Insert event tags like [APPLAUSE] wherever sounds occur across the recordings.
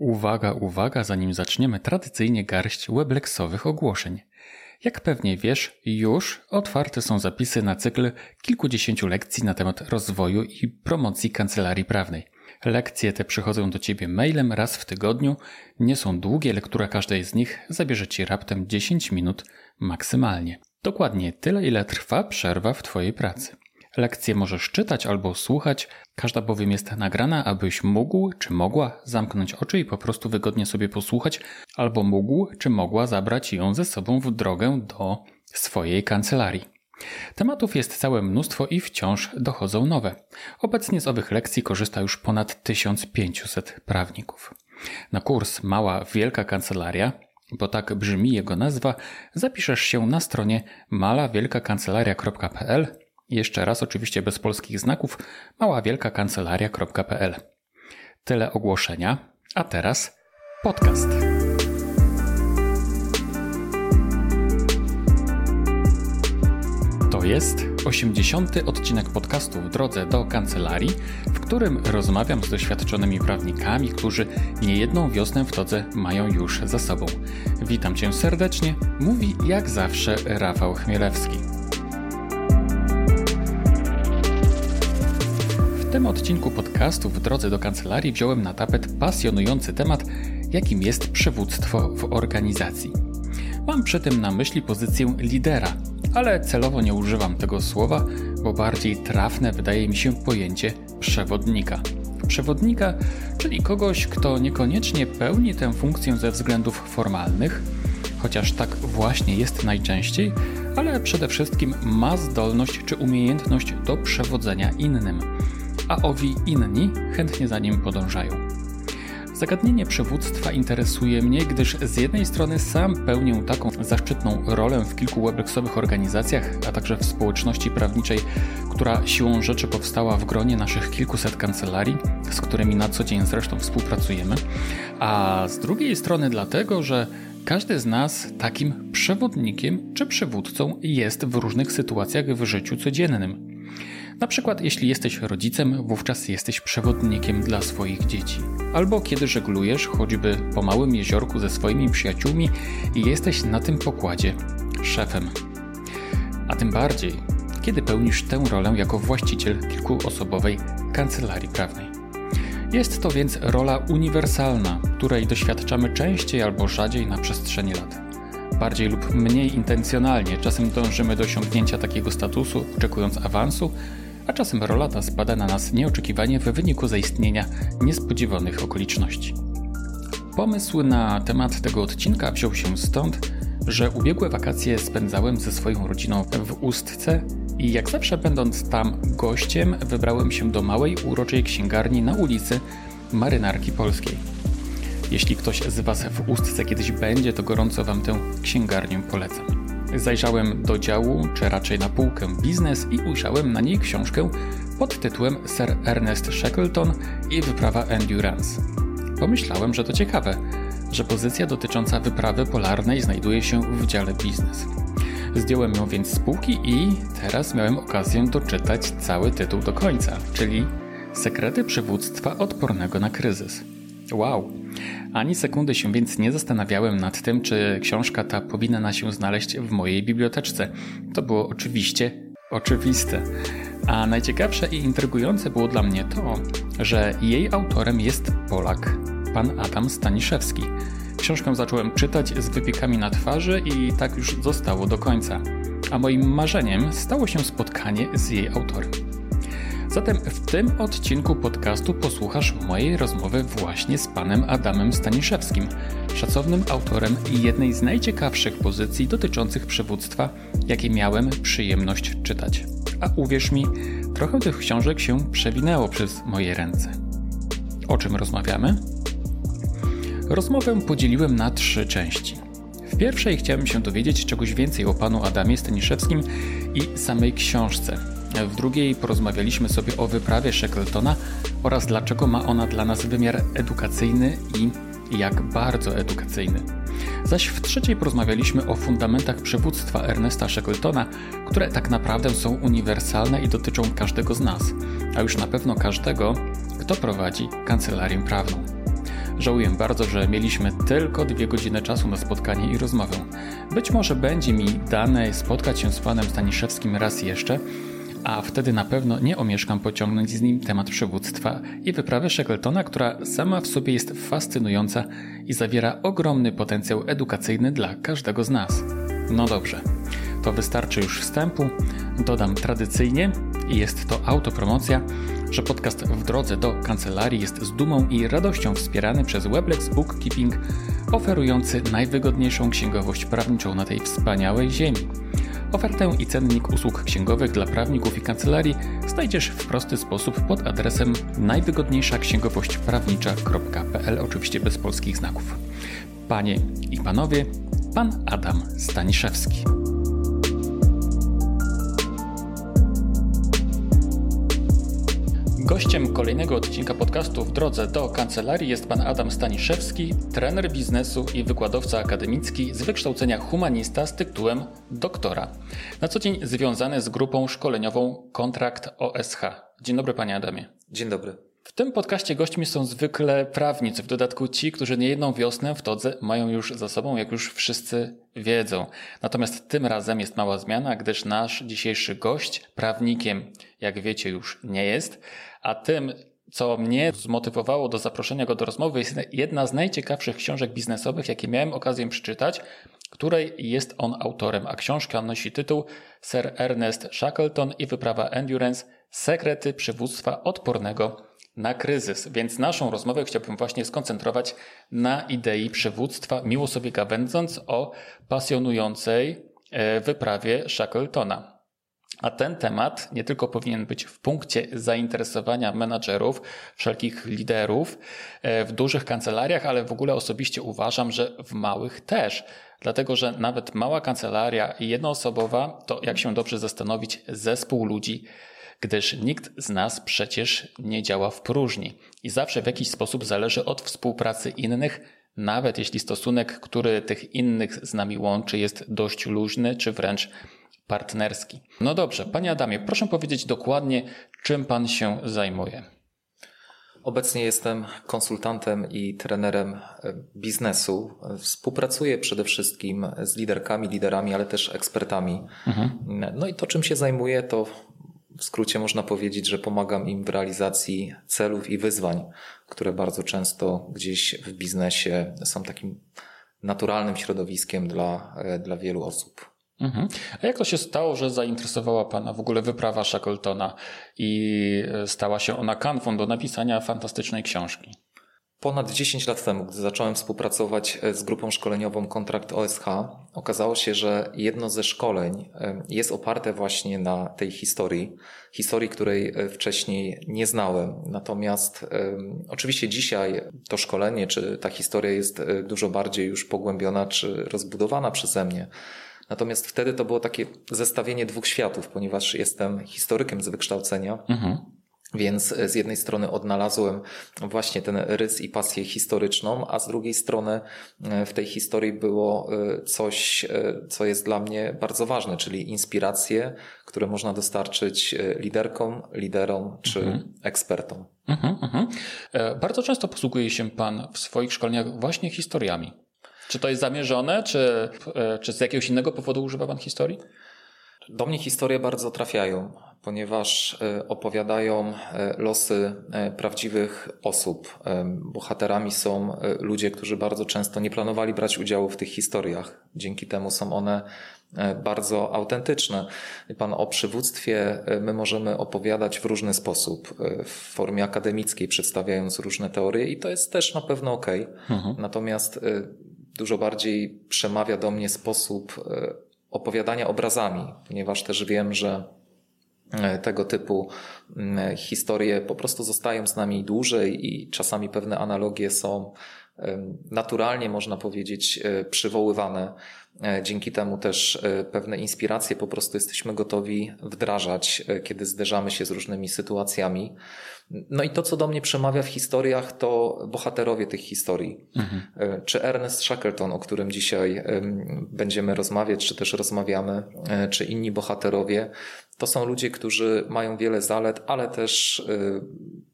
Uwaga, uwaga, zanim zaczniemy tradycyjnie garść webleksowych ogłoszeń. Jak pewnie wiesz, już otwarte są zapisy na cykl kilkudziesięciu lekcji na temat rozwoju i promocji kancelarii prawnej. Lekcje te przychodzą do Ciebie mailem raz w tygodniu, nie są długie, lektura każdej z nich zabierze Ci raptem 10 minut maksymalnie. Dokładnie tyle, ile trwa przerwa w Twojej pracy. Lekcje możesz czytać albo słuchać, każda bowiem jest nagrana, abyś mógł czy mogła zamknąć oczy i po prostu wygodnie sobie posłuchać, albo mógł czy mogła zabrać ją ze sobą w drogę do swojej kancelarii. Tematów jest całe mnóstwo i wciąż dochodzą nowe. Obecnie z owych lekcji korzysta już ponad 1500 prawników. Na kurs Mała Wielka Kancelaria, bo tak brzmi jego nazwa, zapiszesz się na stronie malawielkakancelaria.pl jeszcze raz, oczywiście bez polskich znaków, maławielkakancelaria.pl. Tyle ogłoszenia, a teraz podcast. To jest 80. odcinek podcastu w drodze do kancelarii, w którym rozmawiam z doświadczonymi prawnikami, którzy niejedną wiosnę w todze mają już za sobą. Witam Cię serdecznie, mówi jak zawsze Rafał Chmielewski. Tym odcinku podcastu w drodze do kancelarii wziąłem na tapet pasjonujący temat, jakim jest przywództwo w organizacji. Mam przy tym na myśli pozycję lidera, ale celowo nie używam tego słowa, bo bardziej trafne wydaje mi się pojęcie przewodnika. Przewodnika, czyli kogoś, kto niekoniecznie pełni tę funkcję ze względów formalnych, chociaż tak właśnie jest najczęściej, ale przede wszystkim ma zdolność czy umiejętność do przewodzenia innym a owi inni chętnie za nim podążają. Zagadnienie przywództwa interesuje mnie, gdyż z jednej strony sam pełnię taką zaszczytną rolę w kilku weblexowych organizacjach, a także w społeczności prawniczej, która siłą rzeczy powstała w gronie naszych kilkuset kancelarii, z którymi na co dzień zresztą współpracujemy, a z drugiej strony dlatego, że każdy z nas takim przewodnikiem czy przywódcą jest w różnych sytuacjach w życiu codziennym. Na przykład, jeśli jesteś rodzicem, wówczas jesteś przewodnikiem dla swoich dzieci. Albo kiedy żeglujesz choćby po małym jeziorku ze swoimi przyjaciółmi i jesteś na tym pokładzie szefem. A tym bardziej, kiedy pełnisz tę rolę jako właściciel kilkuosobowej kancelarii prawnej. Jest to więc rola uniwersalna, której doświadczamy częściej albo rzadziej na przestrzeni lat. Bardziej lub mniej intencjonalnie czasem dążymy do osiągnięcia takiego statusu, oczekując awansu, a czasem rola ta spada na nas nieoczekiwanie w wyniku zaistnienia niespodziewanych okoliczności. Pomysł na temat tego odcinka wziął się stąd, że ubiegłe wakacje spędzałem ze swoją rodziną w Ustce i jak zawsze będąc tam gościem wybrałem się do małej uroczej księgarni na ulicy Marynarki Polskiej. Jeśli ktoś z Was w Ustce kiedyś będzie, to gorąco Wam tę księgarnię polecam. Zajrzałem do działu, czy raczej na półkę biznes i ujrzałem na niej książkę pod tytułem Sir Ernest Shackleton i wyprawa Endurance. Pomyślałem, że to ciekawe, że pozycja dotycząca wyprawy polarnej znajduje się w dziale biznes. Zdjąłem ją więc z półki i teraz miałem okazję doczytać cały tytuł do końca, czyli Sekrety przywództwa odpornego na kryzys. Wow! Ani sekundy się więc nie zastanawiałem nad tym, czy książka ta powinna się znaleźć w mojej biblioteczce. To było oczywiście oczywiste. A najciekawsze i intrygujące było dla mnie to, że jej autorem jest Polak, pan Adam Staniszewski. Książkę zacząłem czytać z wypiekami na twarzy i tak już zostało do końca. A moim marzeniem stało się spotkanie z jej autorem. Zatem w tym odcinku podcastu posłuchasz mojej rozmowy właśnie z panem Adamem Staniszewskim, szacownym autorem jednej z najciekawszych pozycji dotyczących przywództwa, jakie miałem przyjemność czytać. A uwierz mi, trochę tych książek się przewinęło przez moje ręce. O czym rozmawiamy? Rozmowę podzieliłem na trzy części. W pierwszej chciałem się dowiedzieć czegoś więcej o panu Adamie Staniszewskim i samej książce, w drugiej porozmawialiśmy sobie o wyprawie Shackletona oraz dlaczego ma ona dla nas wymiar edukacyjny i jak bardzo edukacyjny. Zaś w trzeciej porozmawialiśmy o fundamentach przywództwa Ernesta Shackletona, które tak naprawdę są uniwersalne i dotyczą każdego z nas, a już na pewno każdego, kto prowadzi kancelarię prawną. Żałuję bardzo, że mieliśmy tylko dwie godziny czasu na spotkanie i rozmowę. Być może będzie mi dane spotkać się z panem Staniszewskim raz jeszcze, a wtedy na pewno nie omieszkam pociągnąć z nim temat przywództwa i wyprawy Shackletona, która sama w sobie jest fascynująca i zawiera ogromny potencjał edukacyjny dla każdego z nas. No dobrze, to wystarczy już wstępu. Dodam tradycyjnie, i jest to autopromocja, że podcast w drodze do kancelarii jest z dumą i radością wspierany przez Weblex Bookkeeping, oferujący najwygodniejszą księgowość prawniczą na tej wspaniałej ziemi. Ofertę i cennik usług księgowych dla prawników i kancelarii znajdziesz w prosty sposób pod adresem najwygodniejsza oczywiście bez polskich znaków. Panie i panowie, pan Adam Staniszewski. Gościem kolejnego odcinka podcastu w drodze do kancelarii jest pan Adam Staniszewski, trener biznesu i wykładowca akademicki z wykształcenia humanista z tytułem doktora. Na co dzień związany z grupą szkoleniową Kontrakt OSH. Dzień dobry panie Adamie. Dzień dobry. W tym podcaście gośćmi są zwykle prawnicy, w dodatku ci, którzy niejedną wiosnę w Todze mają już za sobą, jak już wszyscy wiedzą. Natomiast tym razem jest mała zmiana, gdyż nasz dzisiejszy gość prawnikiem, jak wiecie, już nie jest, a tym, co mnie zmotywowało do zaproszenia go do rozmowy, jest jedna z najciekawszych książek biznesowych, jakie miałem okazję przeczytać, której jest on autorem, a książka nosi tytuł Sir Ernest Shackleton i wyprawa Endurance Sekrety przywództwa odpornego na kryzys. Więc naszą rozmowę chciałbym właśnie skoncentrować na idei przywództwa, miło sobie gawędząc o pasjonującej e, wyprawie Shackletona. A ten temat nie tylko powinien być w punkcie zainteresowania menadżerów, wszelkich liderów e, w dużych kancelariach, ale w ogóle osobiście uważam, że w małych też. Dlatego, że nawet mała kancelaria jednoosobowa to, jak się dobrze zastanowić, zespół ludzi, gdyż nikt z nas przecież nie działa w próżni i zawsze w jakiś sposób zależy od współpracy innych, nawet jeśli stosunek, który tych innych z nami łączy, jest dość luźny czy wręcz partnerski. No dobrze, panie Adamie, proszę powiedzieć dokładnie, czym pan się zajmuje. Obecnie jestem konsultantem i trenerem e, biznesu. Współpracuję przede wszystkim z liderkami, liderami, ale też ekspertami. Mhm. No i to, czym się zajmuję, to w skrócie można powiedzieć, że pomagam im w realizacji celów i wyzwań, które bardzo często gdzieś w biznesie są takim naturalnym środowiskiem dla, e, dla wielu osób. Mhm. A jak to się stało, że zainteresowała Pana w ogóle wyprawa Shackletona i e, stała się ona kanwą do napisania fantastycznej książki? Ponad 10 lat temu, gdy zacząłem współpracować e, z grupą szkoleniową Kontrakt OSH, okazało się, że jedno ze szkoleń e, jest oparte właśnie na tej historii, historii, której wcześniej nie znałem. Natomiast oczywiście dzisiaj to szkolenie, czy ta historia jest dużo bardziej już pogłębiona, czy rozbudowana przeze mnie. Natomiast wtedy to było takie zestawienie dwóch światów, ponieważ jestem historykiem z wykształcenia. Mhm. Więc z jednej strony odnalazłem właśnie ten rys i pasję historyczną, a z drugiej strony e, w tej historii było e, coś, e, co jest dla mnie bardzo ważne, czyli inspiracje, które można dostarczyć liderkom, liderom czy mhm. ekspertom. Mhm, mhm. Bardzo często posługuje się Pan w swoich szkoleniach właśnie historiami. Czy to jest zamierzone, czy, e, czy z jakiegoś innego powodu używa Pan historii? Do mnie historie bardzo trafiają, ponieważ e, opowiadają e, losy prawdziwych osób. Bohaterami są ludzie, którzy bardzo często nie planowali brać udziału w tych historiach. Dzięki temu są one bardzo autentyczne. Pan o przywództwie my możemy opowiadać w różny sposób, w formie akademickiej, przedstawiając różne teorie i to jest też na pewno ok. Mhm. Natomiast dużo bardziej przemawia do mnie sposób e, opowiadania obrazami, ponieważ też wiem, że e, tego typu historie po prostu zostają z nami dłużej i czasami pewne analogie są naturalnie, można powiedzieć, e, przywoływane. Dzięki temu też pewne inspiracje po prostu jesteśmy gotowi wdrażać, kiedy zderzamy się z różnymi sytuacjami. No i to, co do mnie przemawia w historiach, to bohaterowie tych historii. Mhm. E, czy Ernest Shackleton, o którym dzisiaj będziemy rozmawiać, czy też rozmawiamy, e, czy inni bohaterowie, to są ludzie, którzy mają wiele zalet, ale też e,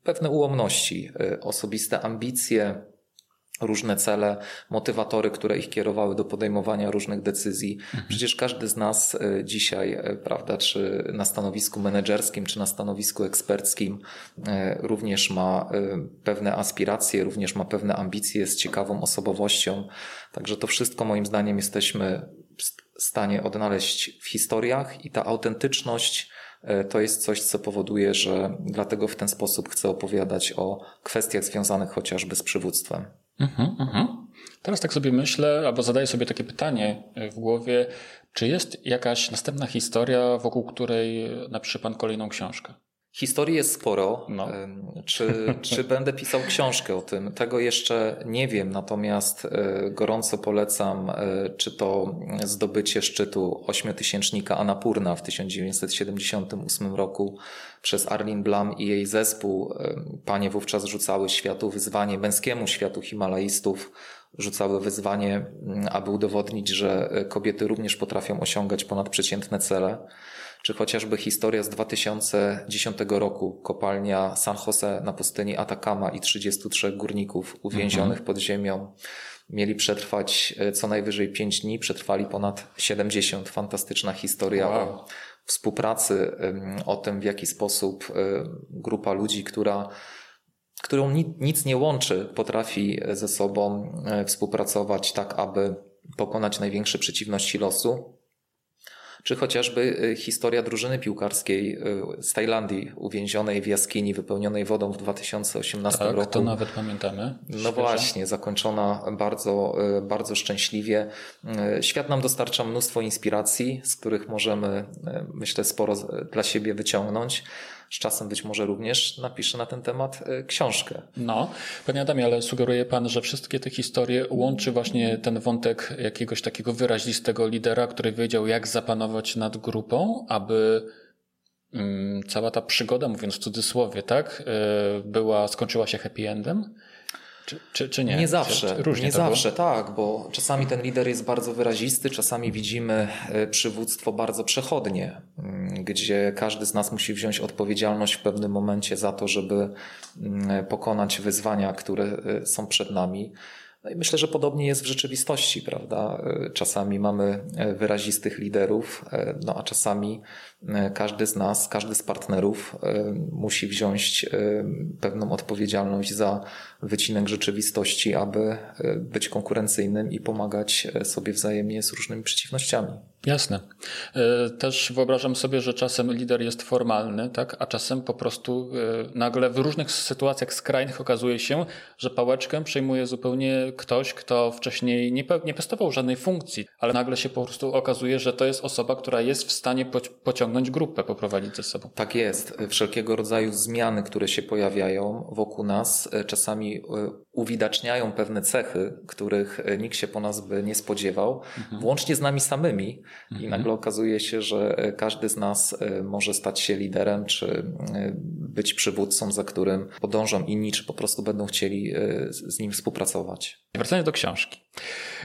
pewne ułomności, osobiste ambicje, różne cele, motywatory, które ich kierowały do podejmowania różnych decyzji. Mhm. Przecież każdy z nas e, dzisiaj, e, prawda, czy na stanowisku menedżerskim, czy na stanowisku eksperckim, e, również ma pewne aspiracje, również ma pewne ambicje, jest ciekawą osobowością. Także to wszystko moim zdaniem jesteśmy stanie odnaleźć w historiach i ta autentyczność to jest coś, co powoduje, że dlatego w ten sposób chcę opowiadać o kwestiach związanych chociażby z przywództwem. Mhm, mhm. Teraz tak sobie myślę, albo zadaję sobie takie pytanie w głowie, czy jest jakaś następna historia, wokół której napisze Pan kolejną książkę? Historii jest sporo. No. Czy, czy będę pisał książkę o tym? Tego jeszcze nie wiem, natomiast e, gorąco polecam, e, czy to zdobycie szczytu ośmiotysięcznika Anapurna w 1978 roku przez Arlene Blam i jej zespół. Panie wówczas rzucały światu wyzwanie, męskiemu światu Himalajstów, rzucały wyzwanie, aby udowodnić, że kobiety również potrafią osiągać ponadprzeciętne cele czy chociażby historia z 2010 roku, kopalnia San Jose na pustyni Atacama i 33 górników uwięzionych mhm. pod ziemią. Mieli przetrwać e, co najwyżej 5 dni, przetrwali ponad 70. Fantastyczna historia wow. o współpracy, o tym w jaki sposób e, grupa ludzi, która którą nic nie łączy, potrafi ze sobą e, współpracować tak, aby pokonać największe przeciwności losu czy chociażby y, historia drużyny piłkarskiej y, z Tajlandii, uwięzionej w jaskini wypełnionej wodą w 2018 tak, roku. to nawet pamiętamy. No właśnie, zakończona bardzo, y, bardzo szczęśliwie. Świat nam dostarcza mnóstwo inspiracji, z których możemy, myślę, sporo dla siebie wyciągnąć z czasem być może również napisze na ten temat e, książkę. No, panie Adamie, ale sugeruje pan, że wszystkie te historie łączy właśnie ten wątek jakiegoś takiego wyrazistego lidera, który wiedział, jak zapanować nad grupą, aby mm, cała ta przygoda, mówiąc w cudzysłowie, tak, e, była, skończyła się happy endem? Czy, czy, czy, nie? Nie zawsze. Czy, czy nie zawsze, było? tak, bo czasami ten lider jest bardzo wyrazisty, czasami widzimy e, przywództwo bardzo przechodnie, mm, gdzie każdy z nas musi wziąć odpowiedzialność w pewnym momencie za to, żeby mm, pokonać wyzwania, które e, są przed nami. No i myślę, że podobnie jest w rzeczywistości, prawda? E, czasami mamy wyrazistych liderów, no a czasami każdy z nas, każdy z partnerów musi wziąć pewną odpowiedzialność za wycinek rzeczywistości, aby e, być konkurencyjnym i pomagać e, sobie wzajemnie z różnymi przeciwnościami. Jasne. E, też wyobrażam sobie, że czasem lider jest formalny, tak? a czasem po prostu nagle w różnych sytuacjach skrajnych okazuje się, że pałeczkę przejmuje zupełnie ktoś, kto wcześniej nie, nie pestował żadnej funkcji, ale nagle się po prostu okazuje, że to jest osoba, która jest w stanie pociągnąć grupę, poprowadzić ze sobą. Tak jest. Wszelkiego rodzaju zmiany, które się pojawiają wokół nas, czasami czasami e, uwidaczniają pewne cechy, których e, nikt się po nas by nie spodziewał, mhm. włącznie z nami samymi. Mhm. I nagle okazuje się, że e, każdy z nas może stać się liderem, czy być przywódcą, za którym podążą inni, czy po prostu będą chcieli z nim współpracować. Wracając do książki.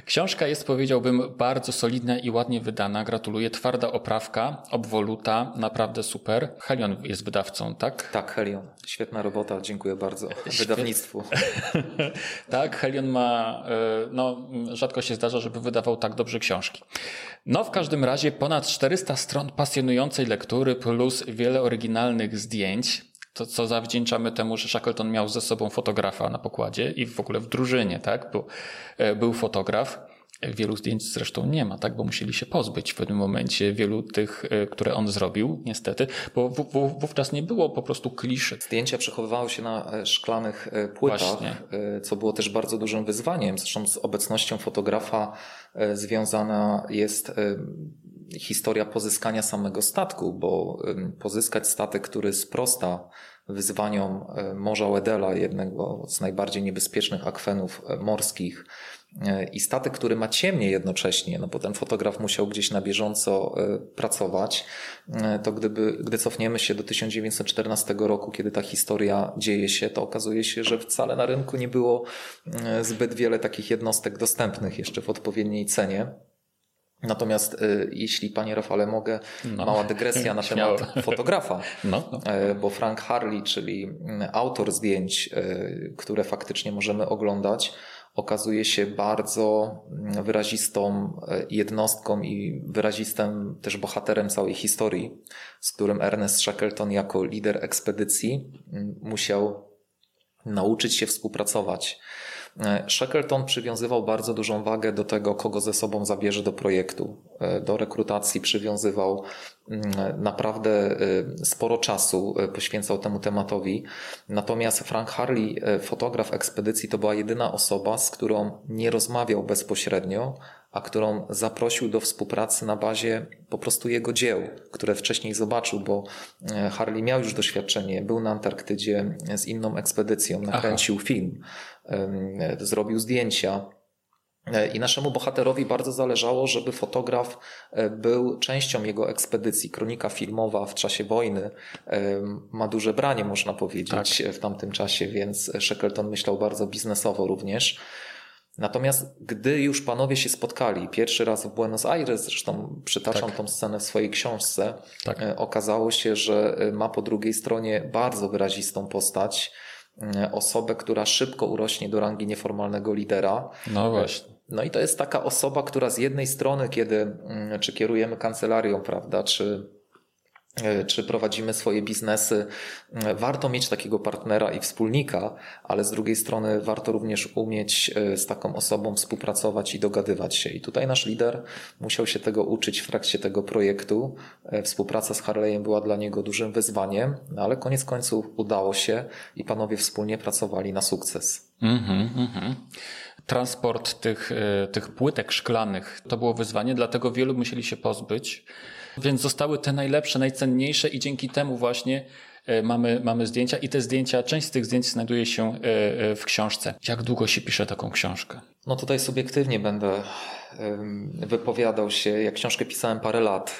Książka jest, powiedziałbym, bardzo solidna i ładnie wydana. Gratuluję. Twarda oprawka, obwoluta, naprawdę super. Helion jest wydawcą, tak? Tak, Helion. Świetna robota, dziękuję bardzo wydawnictwu. [LAUGHS] [LAUGHS] tak, Helion ma, e, no, rzadko się zdarza, żeby wydawał tak dobrze książki. No, w każdym razie ponad 400 stron pasjonującej lektury plus wiele oryginalnych zdjęć to co zawdzięczamy temu, że Shackleton miał ze sobą fotografa na pokładzie i w ogóle w drużynie, tak? Był, e, był fotograf. Wielu zdjęć zresztą nie ma, tak, bo musieli się pozbyć w pewnym momencie wielu tych, e, które on zrobił, niestety, bo wówczas nie było po prostu kliszy. Zdjęcia przechowywały się na e, szklanych płytach, Właśnie. co było też bardzo dużym wyzwaniem. Zresztą z obecnością fotografa związana jest historia pozyskania samego statku, bo pozyskać statek, który sprosta wyzwaniom e, Morza Wedela, jednego z najbardziej niebezpiecznych akwenów e, morskich, e, i statek, który ma ciemnie jednocześnie, no bo ten fotograf musiał gdzieś na bieżąco pracować, to gdyby, gdy cofniemy się do 1914 roku, kiedy ta historia dzieje się, to okazuje się, że wcale na rynku nie było zbyt wiele takich jednostek dostępnych jeszcze w odpowiedniej cenie. Natomiast jeśli Panie Rafale mogę, no. mała dygresja na temat [LAUGHS] fotografa, no, no. E, bo Frank Harley, czyli autor zdjęć, e, które faktycznie możemy oglądać, okazuje się bardzo mm, wyrazistą e, jednostką i wyrazistym też bohaterem całej historii, z którym Ernest Shackleton jako lider ekspedycji mm, musiał nauczyć się współpracować. E, Shackleton przywiązywał bardzo dużą wagę do tego, kogo ze sobą zabierze do projektu. E, do rekrutacji przywiązywał mm, naprawdę e, sporo czasu, poświęcał temu tematowi. Natomiast Frank Harley, fotograf ekspedycji, to była jedyna osoba, z którą nie rozmawiał bezpośrednio, a którą zaprosił do współpracy na bazie po prostu jego dzieł, które wcześniej zobaczył, bo Harley miał już doświadczenie, był na Antarktydzie z inną ekspedycją, nakręcił Aha. film zrobił zdjęcia. E, I naszemu bohaterowi bardzo zależało, żeby fotograf e, był częścią jego ekspedycji. Kronika filmowa w czasie wojny ma duże branie, można powiedzieć, tak. w tamtym czasie, więc Shackleton myślał bardzo biznesowo również. Natomiast gdy już panowie się spotkali pierwszy raz w Buenos Aires, zresztą przytaczam tak. tą scenę w swojej książce, tak. E, okazało się, że ma po drugiej stronie bardzo wyrazistą postać E, osobę, która szybko urośnie do rangi nieformalnego lidera. No właśnie. No i to jest taka osoba, która z jednej strony, kiedy mm, czy kierujemy kancelarią, prawda, czy E, czy prowadzimy swoje biznesy, e, warto mieć takiego partnera i wspólnika, ale z drugiej strony warto również umieć e, z taką osobą współpracować i dogadywać się. I tutaj nasz lider musiał się tego uczyć w trakcie tego projektu. Współpraca z Harley'em była dla niego dużym wyzwaniem, no ale koniec końców udało się i panowie wspólnie pracowali na sukces. Mm-hmm, mm-hmm transport tych, tych płytek szklanych to było wyzwanie, dlatego wielu musieli się pozbyć. Więc zostały te najlepsze, najcenniejsze i dzięki temu właśnie e, mamy, mamy zdjęcia i te zdjęcia, część z tych zdjęć znajduje się e, e, w książce. Jak długo się pisze taką książkę? No tutaj subiektywnie będę wypowiadał się. Ja książkę pisałem parę lat,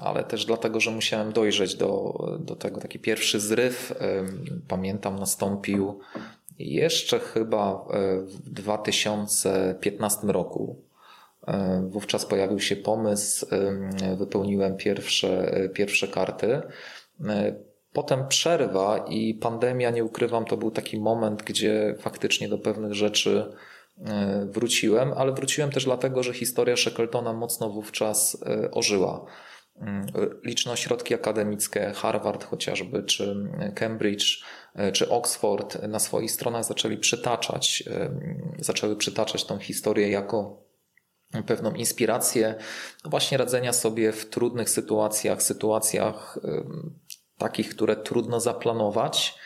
ale też dlatego, że musiałem dojrzeć do, do tego. Taki pierwszy zryw, pamiętam, nastąpił jeszcze chyba w 2015 roku. E, wówczas pojawił się pomysł, wypełniłem pierwsze, pierwsze karty. E, potem przerwa i pandemia, nie ukrywam, to był taki moment, gdzie faktycznie do pewnych rzeczy e, wróciłem, ale wróciłem też dlatego, że historia Shackletona mocno wówczas ożyła. Mm, liczne ośrodki akademickie, Harvard chociażby, czy Cambridge, czy Oxford na swoich stronach zaczęli przytaczać, zaczęły przytaczać tą historię jako pewną inspirację no właśnie radzenia sobie w trudnych sytuacjach, sytuacjach takich, które trudno zaplanować.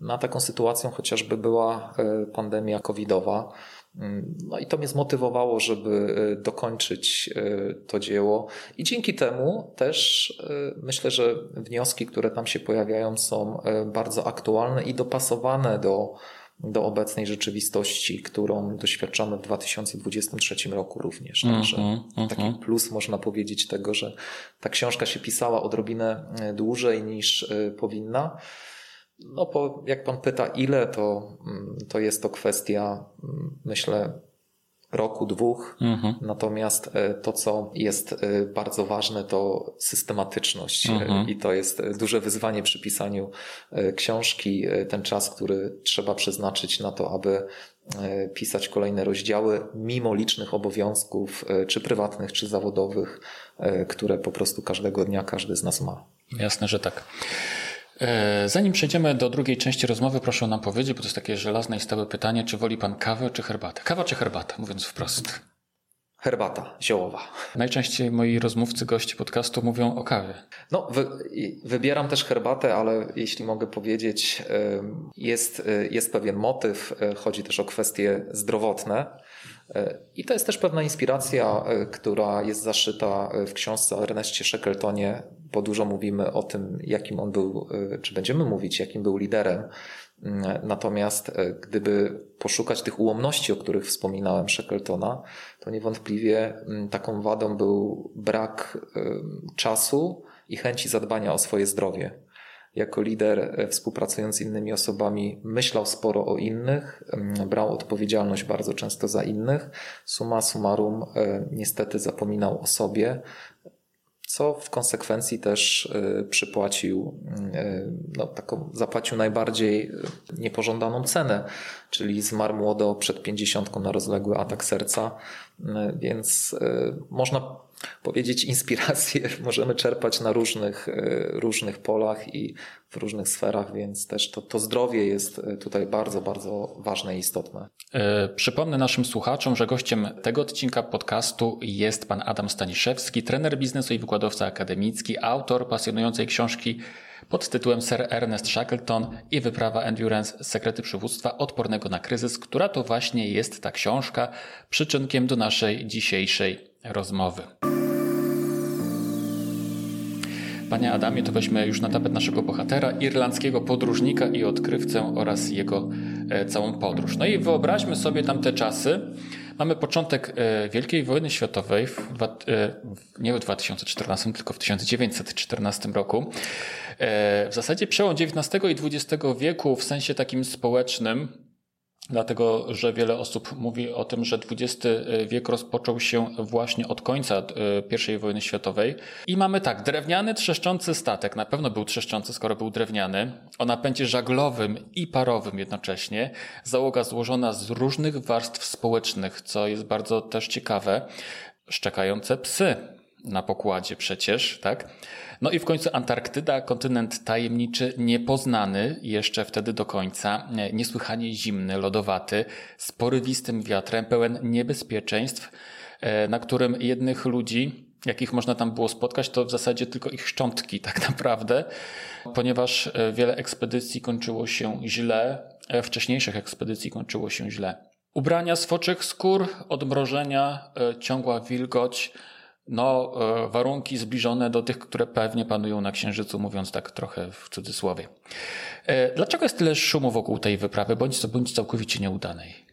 Na taką sytuacją chociażby była e, pandemia covidowa. No i to mnie zmotywowało, żeby e, dokończyć e, to dzieło. I dzięki temu też myślę, że wnioski, które tam się pojawiają, są bardzo aktualne i dopasowane do do obecnej rzeczywistości, którą doświadczamy w 2023 roku również. Także mm -hmm, taki plus można powiedzieć tego, że ta książka się pisała odrobinę e, dłużej niż e, powinna. No bo jak pan pyta ile, to, mm, to jest to kwestia, mm, myślę, roku, dwóch. Mhm. Natomiast e, to, co jest e, bardzo ważne, to systematyczność. Mhm. I to jest duże wyzwanie przy pisaniu e, książki. Ten czas, który trzeba przeznaczyć na to, aby pisać kolejne rozdziały, mimo licznych obowiązków, czy prywatnych, czy zawodowych, które po prostu każdego dnia każdy z nas ma. Jasne, że tak. E, zanim przejdziemy do drugiej części rozmowy, proszę nam powiedzieć, bo to jest takie żelazne i stałe pytanie, czy woli pan kawę czy herbatę? Kawa czy herbata, mówiąc wprost? Herbata ziołowa. Najczęściej moi rozmówcy, gości podcastu mówią o kawie. No, wy, wybieram też herbatę, ale jeśli mogę powiedzieć, jest, jest pewien motyw, e, chodzi też o kwestie zdrowotne. E, I to jest też pewna inspiracja, która jest zaszyta w książce o Ernestie Shackletonie bo dużo mówimy o tym, jakim on był, czy będziemy mówić, jakim był liderem. Mm, natomiast gdyby poszukać tych ułomności, o których wspominałem Shackletona, to niewątpliwie mm, taką wadą był brak czasu i chęci zadbania o swoje zdrowie. Jako lider, współpracując z innymi osobami, myślał sporo o innych, mm, brał odpowiedzialność bardzo często za innych. Suma summarum, niestety zapominał o sobie, co w konsekwencji też y, przypłacił, y, no, taką, zapłacił najbardziej niepożądaną cenę, czyli zmarł młodo przed pięćdziesiątką na rozległy atak serca, więc można powiedzieć, inspiracje [LAUGHS] możemy czerpać na różnych, e, różnych polach i w różnych sferach, więc też to, to zdrowie jest e, tutaj bardzo, bardzo ważne i istotne. E, przypomnę naszym słuchaczom, że gościem tego odcinka podcastu jest pan Adam Staniszewski, trener biznesu i wykładowca akademicki, autor pasjonującej książki pod tytułem Sir Ernest Shackleton i wyprawa Endurance Sekrety Przywództwa odpornego na kryzys, która to właśnie jest ta książka przyczynkiem do naszej dzisiejszej rozmowy. Panie Adamie, to weźmy już na tapet naszego bohatera, irlandzkiego podróżnika i odkrywcę oraz jego e, całą podróż. No i wyobraźmy sobie tamte czasy. Mamy początek e, Wielkiej Wojny Światowej, w, e, nie w 2014, tylko w 1914 roku. W zasadzie przełom XIX i XX wieku w sensie takim społecznym Dlatego, że wiele osób mówi o tym, że XX wiek rozpoczął się właśnie od końca e, I wojny światowej. I mamy tak, drewniany, trzeszczący statek. Na pewno był trzeszczący, skoro był drewniany. O napędzie żaglowym i parowym jednocześnie. Załoga złożona z różnych warstw społecznych, co jest bardzo też ciekawe. Szczekające psy na pokładzie przecież, tak? No i w końcu Antarktyda, kontynent tajemniczy, niepoznany jeszcze wtedy do końca, niesłychanie zimny, lodowaty, z porywistym wiatrem, pełen niebezpieczeństw, e, na którym jednych ludzi, jakich można tam było spotkać, to w zasadzie tylko ich szczątki tak naprawdę, ponieważ e, wiele ekspedycji kończyło się źle, e, wcześniejszych ekspedycji kończyło się źle. Ubrania z foczych skór, odmrożenia, ciągła wilgoć, no, e, warunki zbliżone do tych, które pewnie panują na Księżycu, mówiąc tak trochę w cudzysłowie. E, dlaczego jest tyle szumu wokół tej wyprawy, bądź, bądź całkowicie nieudanej?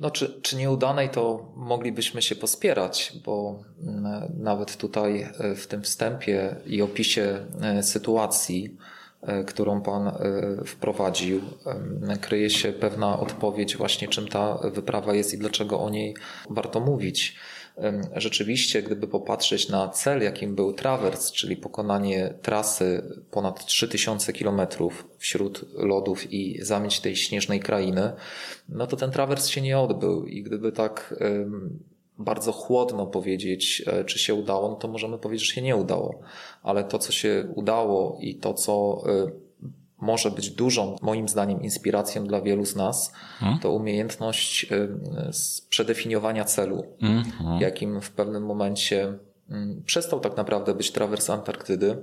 No, czy, czy nieudanej, to moglibyśmy się pospierać, bo mm, nawet tutaj e, w tym wstępie i opisie sytuacji, którą Pan wprowadził, kryje się pewna odpowiedź właśnie, czym ta wyprawa jest i dlaczego o niej warto mówić. Rzeczywiście, gdyby popatrzeć na cel, jakim był trawers, czyli pokonanie trasy ponad 3000 kilometrów wśród lodów i zamieć tej śnieżnej krainy, no to ten trawers się nie odbył. I gdyby tak bardzo chłodno powiedzieć, e, czy się udało, no to możemy powiedzieć, że się nie udało. Ale to, co się udało i to, co e, może być dużą, moim zdaniem, inspiracją dla wielu z nas, hmm? to umiejętność przedefiniowania celu, hmm. jakim w pewnym momencie przestał tak naprawdę być trawers Antarktydy,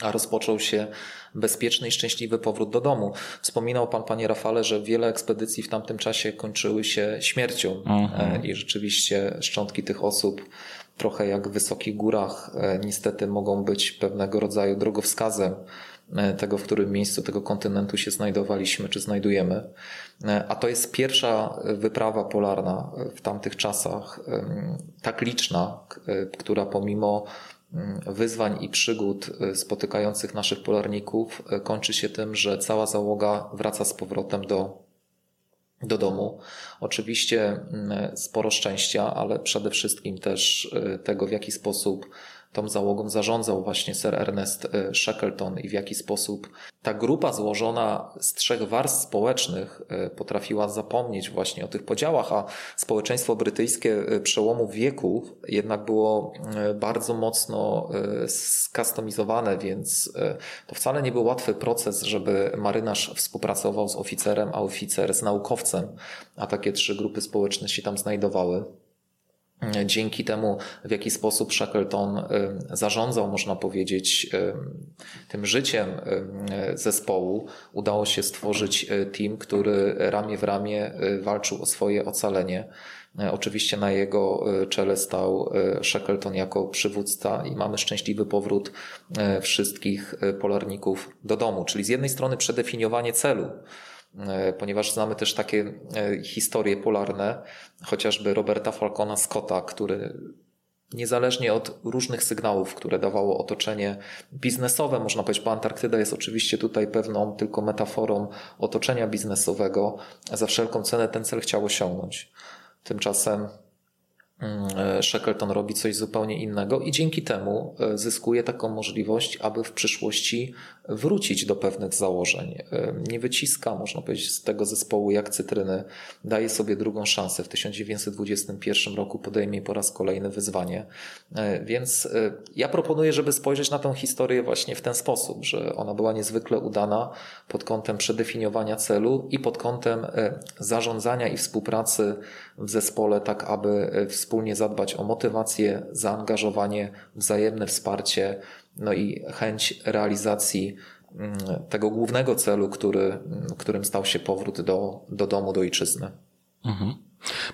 a rozpoczął się bezpieczny i szczęśliwy powrót do domu. Wspominał pan, panie Rafale, że wiele ekspedycji w tamtym czasie kończyły się śmiercią hmm. i rzeczywiście szczątki tych osób trochę jak w wysokich górach e, niestety mogą być pewnego rodzaju drogowskazem E, tego, w którym miejscu tego kontynentu się znajdowaliśmy, czy znajdujemy. E, a to jest pierwsza wyprawa polarna w tamtych czasach, tak liczna, która pomimo wyzwań i przygód e, spotykających naszych polarników kończy się tym, że cała załoga wraca z powrotem do, do domu. Oczywiście sporo szczęścia, ale przede wszystkim też tego, w jaki sposób tą załogą zarządzał właśnie Sir Ernest e, Shackleton i w jaki sposób ta grupa złożona z trzech warstw społecznych e, potrafiła zapomnieć właśnie o tych podziałach, a społeczeństwo brytyjskie e, przełomu wieków jednak było bardzo mocno skustomizowane, więc to wcale nie był łatwy proces, żeby marynarz współpracował z oficerem, a oficer z naukowcem, a takie trzy grupy społeczne się tam znajdowały. Dzięki temu, w jaki sposób Shackleton y, zarządzał, można powiedzieć, y, tym życiem y, zespołu, udało się stworzyć team, który ramię w ramię walczył o swoje ocalenie. Oczywiście na jego czele stał Shackleton jako przywódca i mamy szczęśliwy powrót wszystkich polarników do domu. Czyli z jednej strony przedefiniowanie celu, ponieważ znamy też takie e, historie polarne, chociażby Roberta Falcona Scotta, który niezależnie od różnych sygnałów, które dawało otoczenie biznesowe, można powiedzieć, bo Antarktyda jest oczywiście tutaj pewną tylko metaforą otoczenia biznesowego, za wszelką cenę ten cel chciał osiągnąć. Tymczasem Shackleton robi coś zupełnie innego i dzięki temu e, zyskuje taką możliwość, aby w przyszłości wrócić do pewnych założeń. E, nie wyciska, można powiedzieć, z tego zespołu jak cytryny, daje sobie drugą szansę. W 1921 roku podejmie po raz kolejny wyzwanie. E, więc ja proponuję, żeby spojrzeć na tę historię właśnie w ten sposób, że ona była niezwykle udana pod kątem przedefiniowania celu i pod kątem zarządzania i współpracy w zespole, tak aby wspólnie zadbać o motywację, zaangażowanie, wzajemne wsparcie, no i chęć realizacji mm, tego głównego celu, który, mm, którym stał się powrót do, do domu, do ojczyzny. Mhm.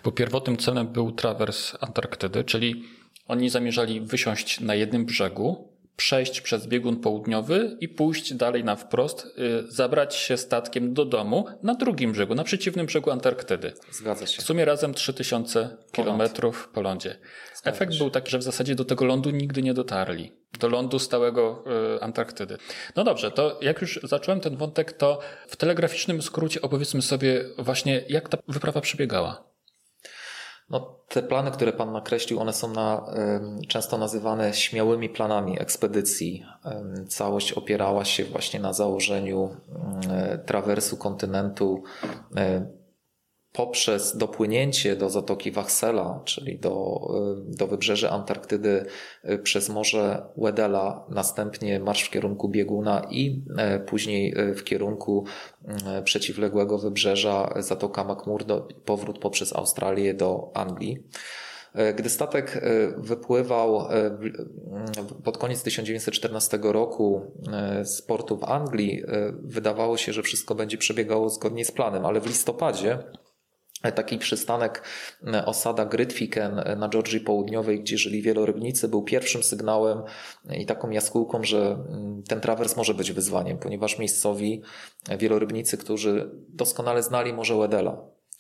Bo pierwotnym celem był trawers Antarktydy, czyli oni zamierzali wysiąść na jednym brzegu, przejść przez biegun południowy i pójść dalej na wprost, y, zabrać się statkiem do domu na drugim brzegu, na przeciwnym brzegu Antarktydy. Zgadza się. W sumie razem 3000 kilometrów po lądzie. Zgadza Efekt się. był taki, że w zasadzie do tego lądu nigdy nie dotarli. Do lądu stałego y, Antarktydy. No dobrze, to jak już zacząłem ten wątek, to w telegraficznym skrócie opowiedzmy sobie właśnie, jak ta wyprawa przebiegała. No, te plany, które Pan nakreślił, one są na, często nazywane śmiałymi planami ekspedycji. Całość opierała się właśnie na założeniu trawersu kontynentu poprzez dopłynięcie do Zatoki Wachsela, czyli do, y, do wybrzeży Antarktydy y, przez Morze Wedela, następnie marsz w kierunku bieguna i y, później w kierunku przeciwległego wybrzeża Zatoka McMurdo, powrót poprzez Australię do Anglii. Gdy statek wypływał pod koniec 1914 roku z portu w Anglii, wydawało się, że wszystko będzie przebiegało zgodnie z planem, ale w listopadzie Taki przystanek e, osada Grytwiken e, na Georgii Południowej, gdzie żyli wielorybnicy, był pierwszym sygnałem i taką jaskółką, że mm, ten trawers może być wyzwaniem, ponieważ miejscowi e, wielorybnicy, którzy doskonale znali Morze Wedela,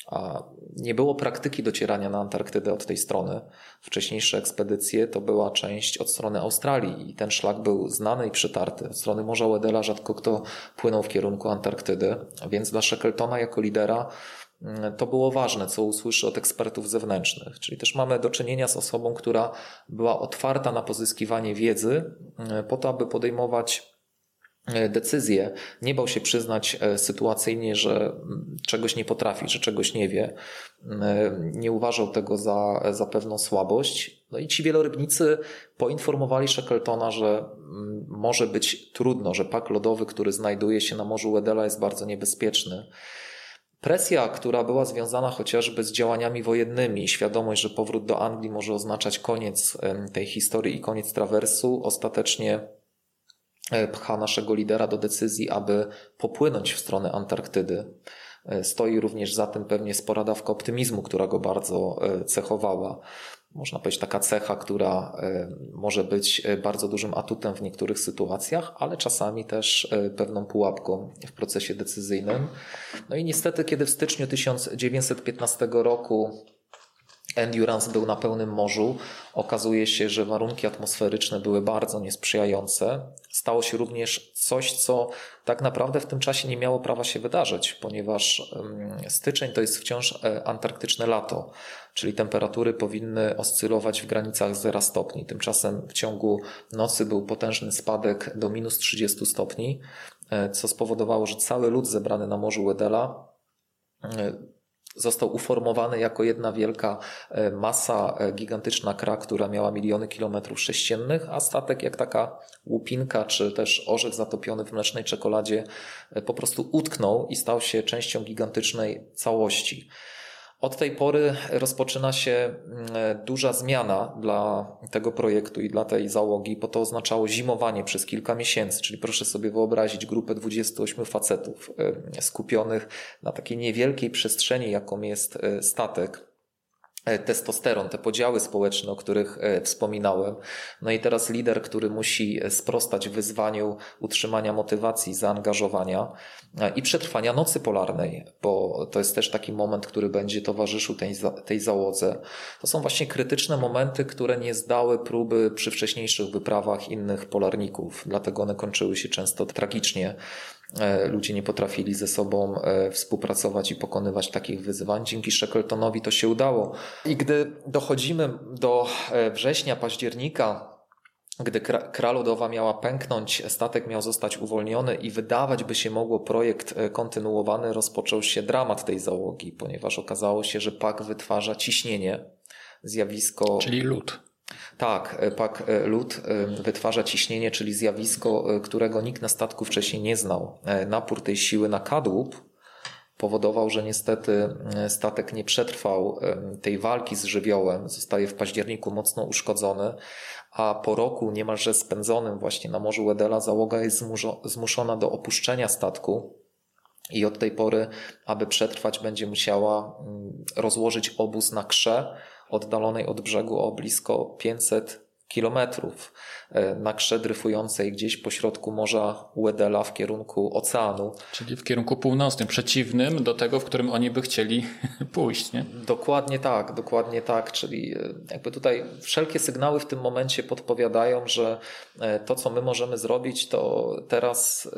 a nie było praktyki docierania na Antarktydę od tej strony. Wcześniejsze ekspedycje to była część od strony Australii i ten szlak był znany i przytarty. Od strony Morza Wedela rzadko kto płynął w kierunku Antarktydy, więc dla Shackletona jako lidera to było ważne, co usłyszy od ekspertów zewnętrznych. Czyli też mamy do czynienia z osobą, która była otwarta na pozyskiwanie wiedzy mm, po to, aby podejmować e, decyzje. Nie bał się przyznać e, sytuacyjnie, że mm, czegoś nie potrafi, że czegoś nie wie. E, nie uważał tego za, za pewną słabość. No i ci wielorybnicy poinformowali Shackletona, że może być trudno, że pak lodowy, który znajduje się na Morzu Wedela jest bardzo niebezpieczny. Presja, która była związana chociażby z działaniami wojennymi, świadomość, że powrót do Anglii może oznaczać koniec tej historii i koniec trawersu, ostatecznie e, pcha naszego lidera do decyzji, aby popłynąć w stronę Antarktydy. E, stoi również za tym pewnie spora dawka optymizmu, która go bardzo e, cechowała można powiedzieć, taka cecha, która e, może być e, bardzo dużym atutem w niektórych sytuacjach, ale czasami też e, pewną pułapką w procesie decyzyjnym. No i niestety, kiedy w styczniu 1915 roku Endurance był na pełnym morzu. Okazuje się, że warunki atmosferyczne były bardzo niesprzyjające. Stało się również coś, co tak naprawdę w tym czasie nie miało prawa się wydarzyć, ponieważ styczeń to jest wciąż e, antarktyczne lato, czyli temperatury powinny oscylować w granicach 0 stopni. Tymczasem w ciągu nocy był potężny spadek do minus 30 stopni, e, co spowodowało, że cały lód zebrany na Morzu Wedela e, został uformowany jako jedna wielka e, masa, e, gigantyczna kra, która miała miliony kilometrów sześciennych, a statek jak taka łupinka czy też orzech zatopiony w mlecznej czekoladzie e, po prostu utknął i stał się częścią gigantycznej całości. Od tej pory rozpoczyna się mm, duża zmiana dla tego projektu i dla tej załogi, bo to oznaczało zimowanie przez kilka miesięcy. Czyli proszę sobie wyobrazić grupę 28 facetów skupionych na takiej niewielkiej przestrzeni, jaką jest e, statek testosteron, te podziały społeczne, o których e, wspominałem. No i teraz lider, który musi sprostać wyzwaniu utrzymania motywacji, zaangażowania e, i przetrwania nocy polarnej, bo to jest też taki moment, który będzie towarzyszył tej, tej załodze. To są właśnie krytyczne momenty, które nie zdały próby przy wcześniejszych wyprawach innych polarników, dlatego one kończyły się często tragicznie. Ludzie nie potrafili ze sobą współpracować i pokonywać takich wyzwań. Dzięki Shackletonowi to się udało. I gdy dochodzimy do września, października, gdy Kra Lodowa miała pęknąć, statek miał zostać uwolniony i wydawać by się mogło projekt e, kontynuowany, rozpoczął się dramat tej załogi, ponieważ okazało się, że pak wytwarza ciśnienie, zjawisko. Czyli lód. Tak, e, pak e, lód wytwarza ciśnienie, czyli zjawisko, którego nikt na statku wcześniej nie znał. Napór tej siły na kadłub powodował, że niestety statek nie przetrwał tej walki z żywiołem. Zostaje w październiku mocno uszkodzony, a po roku niemalże spędzonym właśnie na Morzu Wedela załoga jest zmuszona do opuszczenia statku i od tej pory, aby przetrwać, będzie musiała mm, rozłożyć obóz na krze oddalonej od brzegu o blisko 500 kilometrów e, na krze dryfującej gdzieś pośrodku Morza Uedela w kierunku oceanu. Czyli w kierunku północnym, przeciwnym do tego, w którym oni by chcieli [LAUGHS] pójść, nie? Dokładnie tak, dokładnie tak. Czyli e, jakby tutaj wszelkie sygnały w tym momencie podpowiadają, że e, to, co my możemy zrobić, to teraz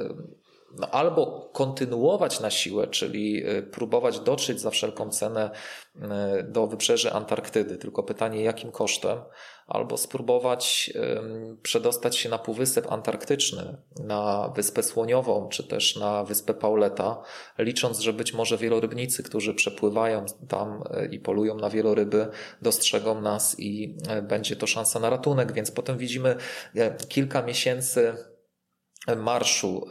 no, albo kontynuować na siłę, czyli próbować dotrzeć za wszelką cenę do wybrzeży Antarktydy, tylko pytanie jakim kosztem, albo spróbować przedostać się na Półwysep Antarktyczny, na Wyspę Słoniową, czy też na Wyspę Pauleta, licząc, że być może wielorybnicy, którzy przepływają tam e, i polują na wieloryby, dostrzegą nas i będzie to szansa na ratunek. Więc potem widzimy kilka miesięcy marszu,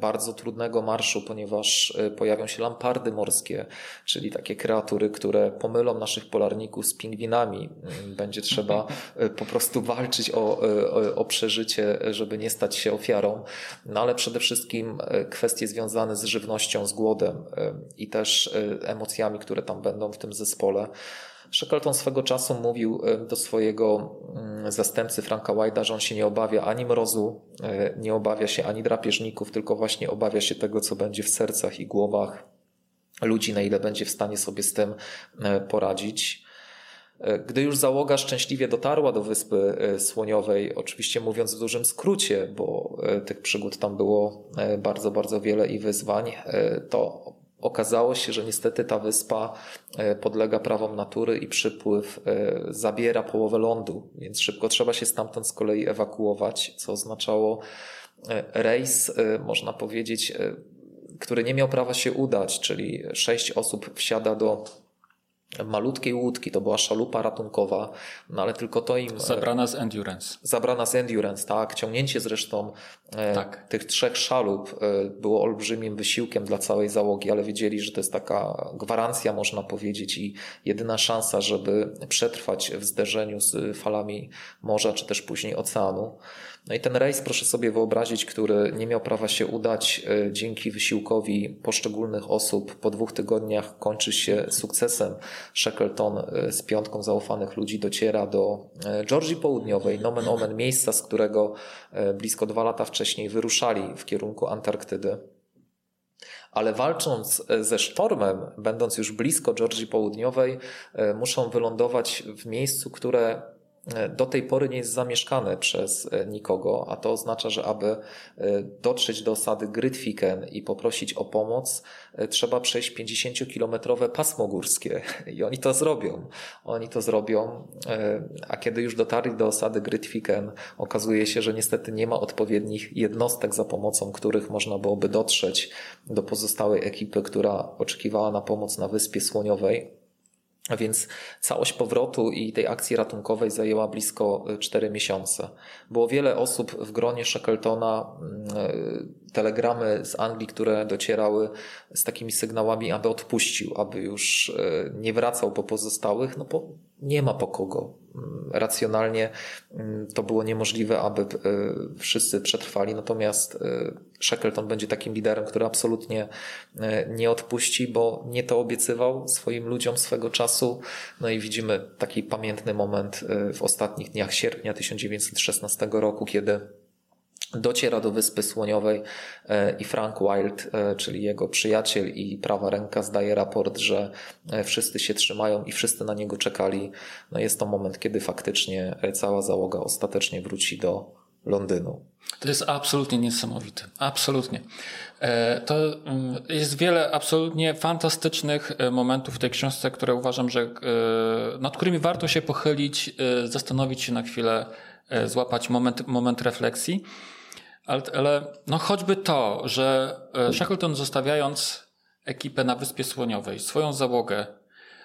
bardzo trudnego marszu, ponieważ e, pojawią się lampardy morskie, czyli takie kreatury, które pomylą naszych polarników z pingwinami. Będzie trzeba e, po prostu walczyć o, e, o, o przeżycie, żeby nie stać się ofiarą. No ale przede wszystkim kwestie związane z żywnością, z głodem i też emocjami, które tam będą w tym zespole. Shackleton swego czasu mówił e, do swojego mm, zastępcy Franka White'a, że on się nie obawia ani mrozu, e, nie obawia się ani drapieżników, tylko właśnie obawia się tego, co będzie w sercach i głowach ludzi, na ile będzie w stanie sobie z tym e, poradzić. Gdy już załoga szczęśliwie dotarła do Wyspy Słoniowej, oczywiście mówiąc w dużym skrócie, bo tych przygód tam było bardzo, bardzo wiele i wyzwań, to Okazało się, że niestety ta wyspa e, podlega prawom natury i przypływ e, zabiera połowę lądu, więc szybko trzeba się stamtąd z kolei ewakuować, co oznaczało e, rejs, można powiedzieć, który nie miał prawa się udać, czyli sześć osób wsiada do malutkiej łódki, to była szalupa ratunkowa, no ale tylko to im... Zabrana z Endurance. Zabrana z Endurance, tak. Ciągnięcie zresztą e, tak. tych trzech szalup e, było olbrzymim wysiłkiem dla całej załogi, ale wiedzieli, że to jest taka gwarancja, można powiedzieć, i jedyna szansa, żeby przetrwać w zderzeniu z falami morza, czy też później oceanu. No i ten rejs, proszę sobie wyobrazić, który nie miał prawa się udać e, dzięki wysiłkowi poszczególnych osób, po dwóch tygodniach kończy się sukcesem. Shackleton e, z piątką zaufanych ludzi dociera do e, Georgii Południowej, nomen omen miejsca, z którego blisko dwa lata wcześniej wyruszali w kierunku Antarktydy. Ale walcząc ze sztormem, będąc już blisko Georgii Południowej, muszą wylądować w miejscu, które do tej pory nie jest zamieszkane przez e, nikogo, a to oznacza, że aby e, dotrzeć do osady Grytwiken i poprosić o pomoc, trzeba przejść 50-kilometrowe pasmo górskie [LAUGHS] i oni to zrobią. Oni to zrobią, a kiedy już dotarli do osady Grytwiken, okazuje się, że niestety nie ma odpowiednich jednostek, za pomocą których można byłoby dotrzeć do pozostałej ekipy, która oczekiwała na pomoc na Wyspie Słoniowej. A więc całość powrotu i tej akcji ratunkowej zajęła blisko 4 y, miesiące. Było wiele osób w gronie Shackletona, y, telegramy z Anglii, które docierały z takimi sygnałami, aby odpuścił, aby już y, nie wracał po pozostałych, no bo nie ma po kogo. Mm, racjonalnie mm, to było niemożliwe, aby wszyscy przetrwali, natomiast Shackleton będzie takim liderem, który absolutnie nie odpuści, bo nie to obiecywał swoim ludziom swego czasu. No i widzimy taki pamiętny moment w ostatnich dniach sierpnia 1916 roku, kiedy dociera do Wyspy Słoniowej i Frank Wild, czyli jego przyjaciel i prawa ręka zdaje raport, że wszyscy się trzymają i wszyscy na niego czekali. No jest to moment, kiedy faktycznie cała załoga ostatecznie wróci do Londynu. To jest absolutnie niesamowite. Absolutnie. E, to mm, jest wiele absolutnie fantastycznych e, momentów w tej książce, które uważam, że e, nad którymi warto się pochylić, zastanowić się na chwilę, złapać moment, moment refleksji. Ale, ale no choćby to, że Shackleton zostawiając ekipę na Wyspie Słoniowej, swoją załogę,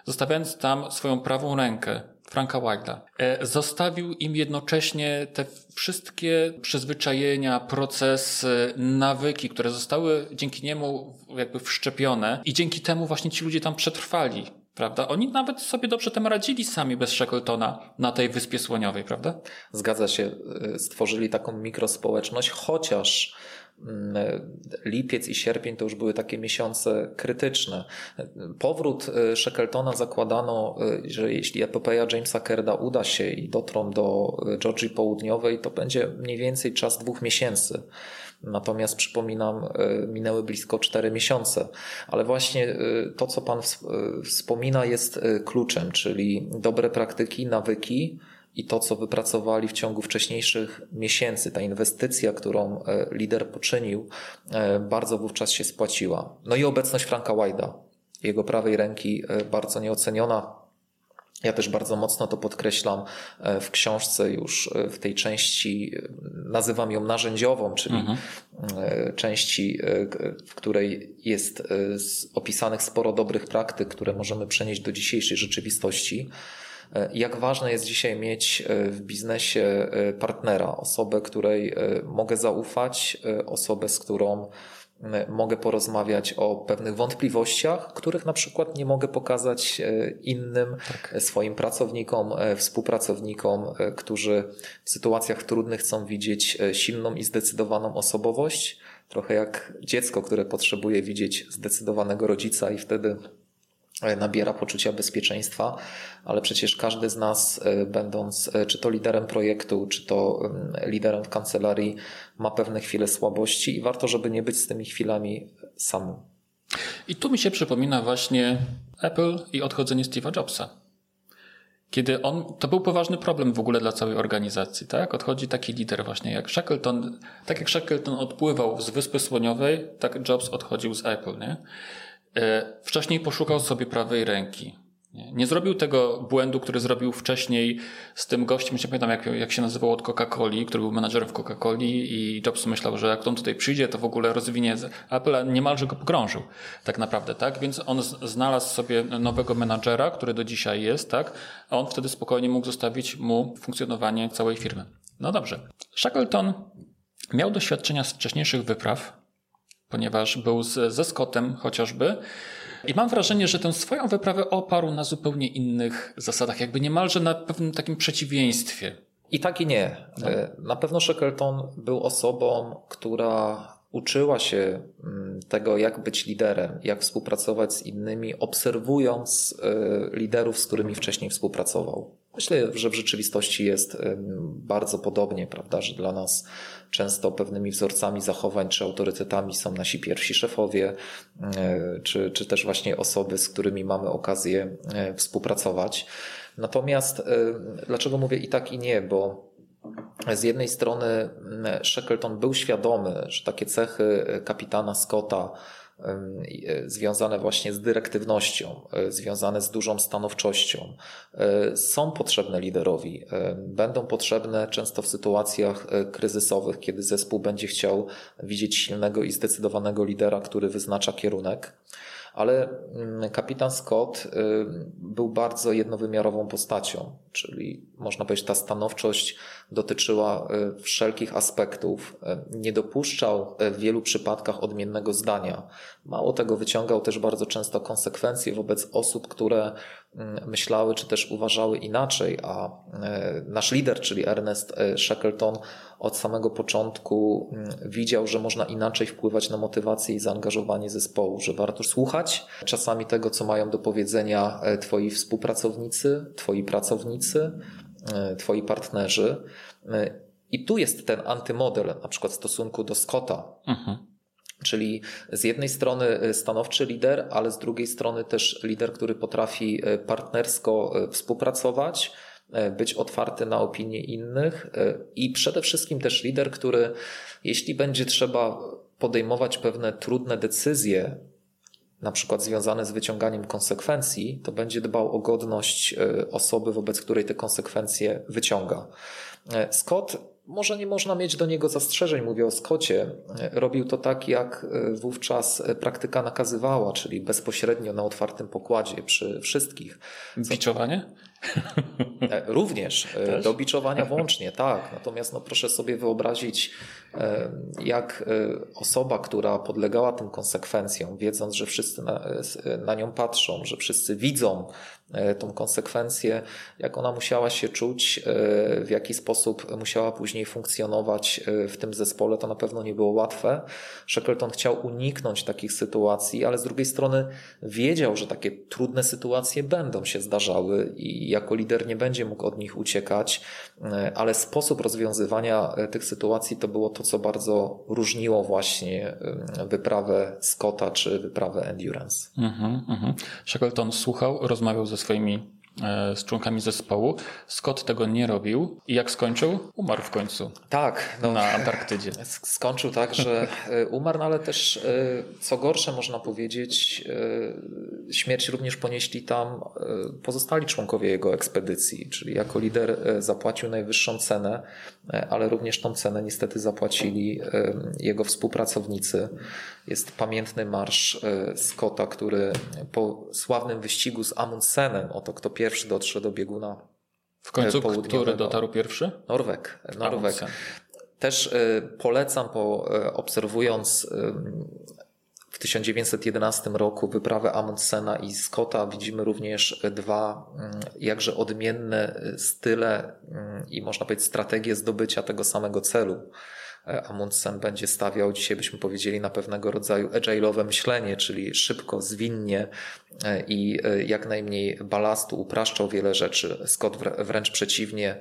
zostawiając tam swoją prawą rękę, Franka Wilda. E, zostawił im jednocześnie te wszystkie przyzwyczajenia, procesy, nawyki, które zostały dzięki niemu jakby wszczepione i dzięki temu właśnie ci ludzie tam przetrwali. Prawda? Oni nawet sobie dobrze tam radzili sami bez Shackletona na tej Wyspie Słoniowej, prawda? Zgadza się. E, stworzyli taką mikrospołeczność, chociaż Mm, lipiec i sierpień to już były takie miesiące krytyczne. Powrót y, Shackletona zakładano, y, że jeśli epopeja Jamesa Kerda uda się i dotrą do y, Georgii Południowej, to będzie mniej więcej czas dwóch miesięcy. Natomiast przypominam, minęły blisko cztery miesiące. Ale właśnie to, co Pan wspomina, jest kluczem, czyli dobre praktyki, nawyki, i to, co wypracowali w ciągu wcześniejszych miesięcy, ta inwestycja, którą e, lider poczynił, e, bardzo wówczas się spłaciła. No i obecność Franka Wajda, jego prawej ręki, e, bardzo nieoceniona. Ja też bardzo mocno to podkreślam w książce już w tej części, nazywam ją narzędziową, czyli mhm. części, w której jest opisanych sporo dobrych praktyk, które możemy przenieść do dzisiejszej rzeczywistości. E, jak ważne jest dzisiaj mieć e, w biznesie e, partnera, osobę, której mogę zaufać, osobę, z którą mogę porozmawiać o pewnych wątpliwościach, których na przykład nie mogę pokazać innym tak. swoim pracownikom, współpracownikom, którzy w sytuacjach trudnych chcą widzieć silną i zdecydowaną osobowość. Trochę jak dziecko, które potrzebuje widzieć zdecydowanego rodzica i wtedy E, nabiera poczucia bezpieczeństwa, ale przecież każdy z nas, e, będąc e, czy to liderem projektu, czy to liderem w kancelarii, ma pewne chwile słabości i warto, żeby nie być z tymi chwilami samym. I tu mi się przypomina właśnie Apple i odchodzenie Steve'a Jobsa. Kiedy on, to był poważny problem w ogóle dla całej organizacji, tak? Odchodzi taki lider właśnie jak Shackleton, tak jak Shackleton odpływał z Wyspy Słoniowej, tak Jobs odchodził z Apple, nie? E, wcześniej poszukał sobie prawej ręki. Nie zrobił tego błędu, który zrobił wcześniej z tym gościem, nie pamiętam jak, jak się nazywał od Coca-Coli, który był menadżerem w Coca-Coli i Jobs myślał, że jak on tutaj przyjdzie, to w ogóle rozwinie Apple, a niemalże go pogrążył. Tak naprawdę, tak? Więc on znalazł sobie nowego menadżera, który do dzisiaj jest, tak? A on wtedy spokojnie mógł zostawić mu funkcjonowanie całej firmy. No dobrze. Shackleton miał doświadczenia z wcześniejszych wypraw, ponieważ był z, ze Scottem chociażby. I mam wrażenie, że tę swoją wyprawę oparł na zupełnie innych zasadach, jakby niemalże na pewnym takim przeciwieństwie. I tak i nie. No. Na pewno Shackleton był osobą, która uczyła się mm, tego, jak być liderem, jak współpracować z innymi, obserwując e, liderów, z którymi wcześniej współpracował. Myślę, że w rzeczywistości jest bardzo podobnie, prawda, że dla nas często pewnymi wzorcami zachowań czy autorytetami są nasi pierwsi szefowie, e, czy, czy też właśnie osoby, z którymi mamy okazję e, współpracować. Natomiast e, dlaczego mówię i tak i nie, bo z jednej strony Shackleton był świadomy, że takie cechy kapitana Scotta, związane właśnie z dyrektywnością, e, związane z dużą stanowczością, e, są potrzebne liderowi. Będą potrzebne często w sytuacjach kryzysowych, kiedy zespół będzie chciał widzieć silnego i zdecydowanego lidera, który wyznacza kierunek ale mm, kapitan Scott y, był bardzo jednowymiarową postacią, czyli można powiedzieć, ta stanowczość dotyczyła y, wszelkich aspektów. Y, nie dopuszczał w wielu przypadkach odmiennego zdania. Mało tego, wyciągał też bardzo często konsekwencje wobec osób, które myślały czy też uważały inaczej, a nasz lider, czyli Ernest Shackleton, od samego początku mm, widział, że można inaczej wpływać na motywację i zaangażowanie zespołu, że warto słuchać czasami tego, co mają do powiedzenia e, Twoi współpracownicy, Twoi pracownicy, e, Twoi partnerzy. E, I tu jest ten antymodel, na przykład w stosunku do Scotta. Mhm. Czyli z jednej strony stanowczy lider, ale z drugiej strony też lider, który potrafi partnersko współpracować, być otwarty na opinie innych i przede wszystkim też lider, który jeśli będzie trzeba podejmować pewne trudne decyzje, na przykład związane z wyciąganiem konsekwencji, to będzie dbał o godność osoby, wobec której te konsekwencje wyciąga. Scott może nie można mieć do niego zastrzeżeń, mówię o Skocie. Robił to tak, jak e, wówczas praktyka nakazywała, czyli bezpośrednio na otwartym pokładzie przy wszystkich. Biczowanie? E, również, e, Też? do biczowania włącznie, tak. Natomiast no, proszę sobie wyobrazić, jak osoba, która podlegała tym konsekwencjom, wiedząc, że wszyscy na, na nią patrzą, że wszyscy widzą tą konsekwencję, jak ona musiała się czuć, w jaki sposób musiała później funkcjonować w tym zespole, to na pewno nie było łatwe. Shackleton chciał uniknąć takich sytuacji, ale z drugiej strony wiedział, że takie trudne sytuacje będą się zdarzały i jako lider nie będzie mógł od nich uciekać, ale sposób rozwiązywania tych sytuacji to było to, co bardzo różniło właśnie wyprawę Scotta czy wyprawę Endurance. Mhm, mhm. Shackleton słuchał, rozmawiał ze swoimi E, z członkami zespołu. Scott tego nie robił i jak skończył? Umarł w końcu. Tak. No, na Antarktydzie. [LAUGHS] Skończył tak, że e, umarł, no ale też e, co gorsze można powiedzieć, śmierć również ponieśli tam pozostali członkowie jego ekspedycji, czyli jako lider zapłacił najwyższą cenę, ale również tą cenę niestety zapłacili jego współpracownicy. Jest pamiętny marsz Scotta, który po sławnym wyścigu z Amundsenem, oto kto pierwszy pierwszy dotrze do bieguna W końcu który dotarł pierwszy? Norweg. Norweg. Też e, polecam, po, e, obserwując w 1911 roku wyprawę Amundsena i Scotta widzimy również dwa mm, jakże odmienne style mm, i można powiedzieć strategie zdobycia tego samego celu. E, Amundsen będzie stawiał, dzisiaj byśmy powiedzieli, na pewnego rodzaju agile'owe myślenie, czyli szybko, zwinnie e, i e, jak najmniej balastu, upraszczał wiele rzeczy. Scott wręcz przeciwnie,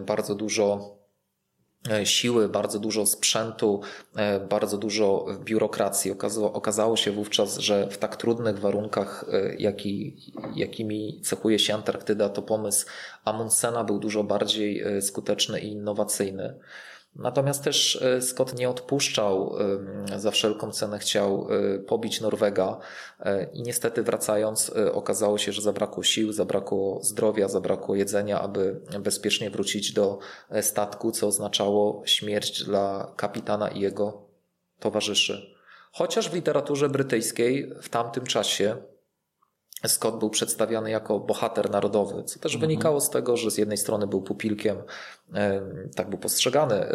bardzo dużo siły, bardzo dużo sprzętu, bardzo dużo biurokracji. Okazało, okazało się wówczas, że w tak trudnych warunkach, jaki, jakimi cechuje się Antarktyda, to pomysł Amundsena był dużo bardziej skuteczny i innowacyjny. Natomiast też e, Scott nie odpuszczał, za wszelką cenę chciał e, pobić Norwega e, i niestety wracając okazało się, że zabrakło sił, zabrakło zdrowia, zabrakło jedzenia, aby bezpiecznie wrócić do statku, co oznaczało śmierć dla kapitana i jego towarzyszy. Chociaż w literaturze brytyjskiej w tamtym czasie Scott był przedstawiany jako bohater narodowy, co też mhm. wynikało z tego, że z jednej strony był pupilkiem, tak był postrzegany,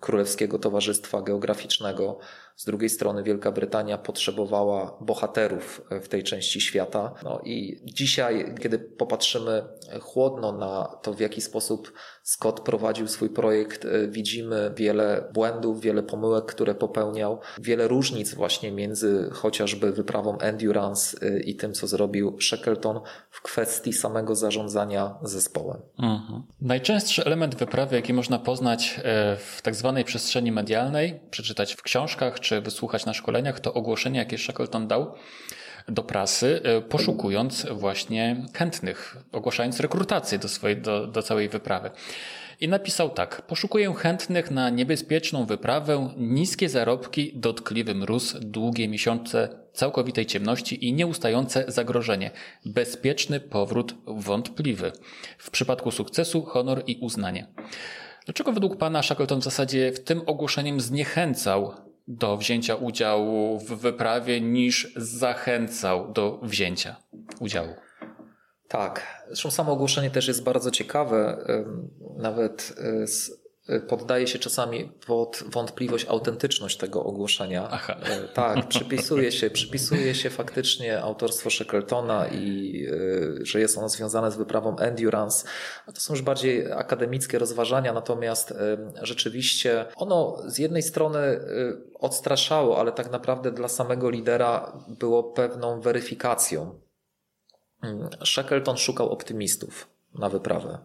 Królewskiego Towarzystwa Geograficznego, z drugiej strony Wielka Brytania potrzebowała bohaterów w tej części świata. No i dzisiaj, kiedy popatrzymy chłodno na to, w jaki sposób Scott prowadził swój projekt, e, widzimy wiele błędów, wiele pomyłek, które popełniał, wiele różnic właśnie między chociażby wyprawą Endurance e, i tym, co zrobił Shackleton w kwestii samego zarządzania zespołem. Mhm. Najczęstszy element wyprawy, jaki można poznać e, w tak zwanej przestrzeni medialnej, przeczytać w książkach czy wysłuchać na szkoleniach, to ogłoszenie, jakie Shackleton dał do prasy, poszukując właśnie chętnych, ogłaszając rekrutację do, swojej, do, do całej wyprawy. I napisał tak: Poszukuję chętnych na niebezpieczną wyprawę, niskie zarobki, dotkliwy mróz, długie miesiące całkowitej ciemności i nieustające zagrożenie. Bezpieczny powrót wątpliwy. W przypadku sukcesu honor i uznanie. Dlaczego według Pana Shackleton w zasadzie w tym ogłoszeniem zniechęcał do wzięcia udziału w wyprawie niż zachęcał do wzięcia udziału? Tak, zresztą samo ogłoszenie też jest bardzo ciekawe. Nawet e, poddaje się czasami pod wątpliwość autentyczność tego ogłoszenia. Aha. E, tak, przypisuje się, przypisuje się faktycznie autorstwo Shackletona i e, że jest ono związane z wyprawą Endurance. To są już bardziej akademickie rozważania, natomiast rzeczywiście ono z jednej strony odstraszało, ale tak naprawdę dla samego lidera było pewną weryfikacją Shackleton szukał optymistów na wyprawę.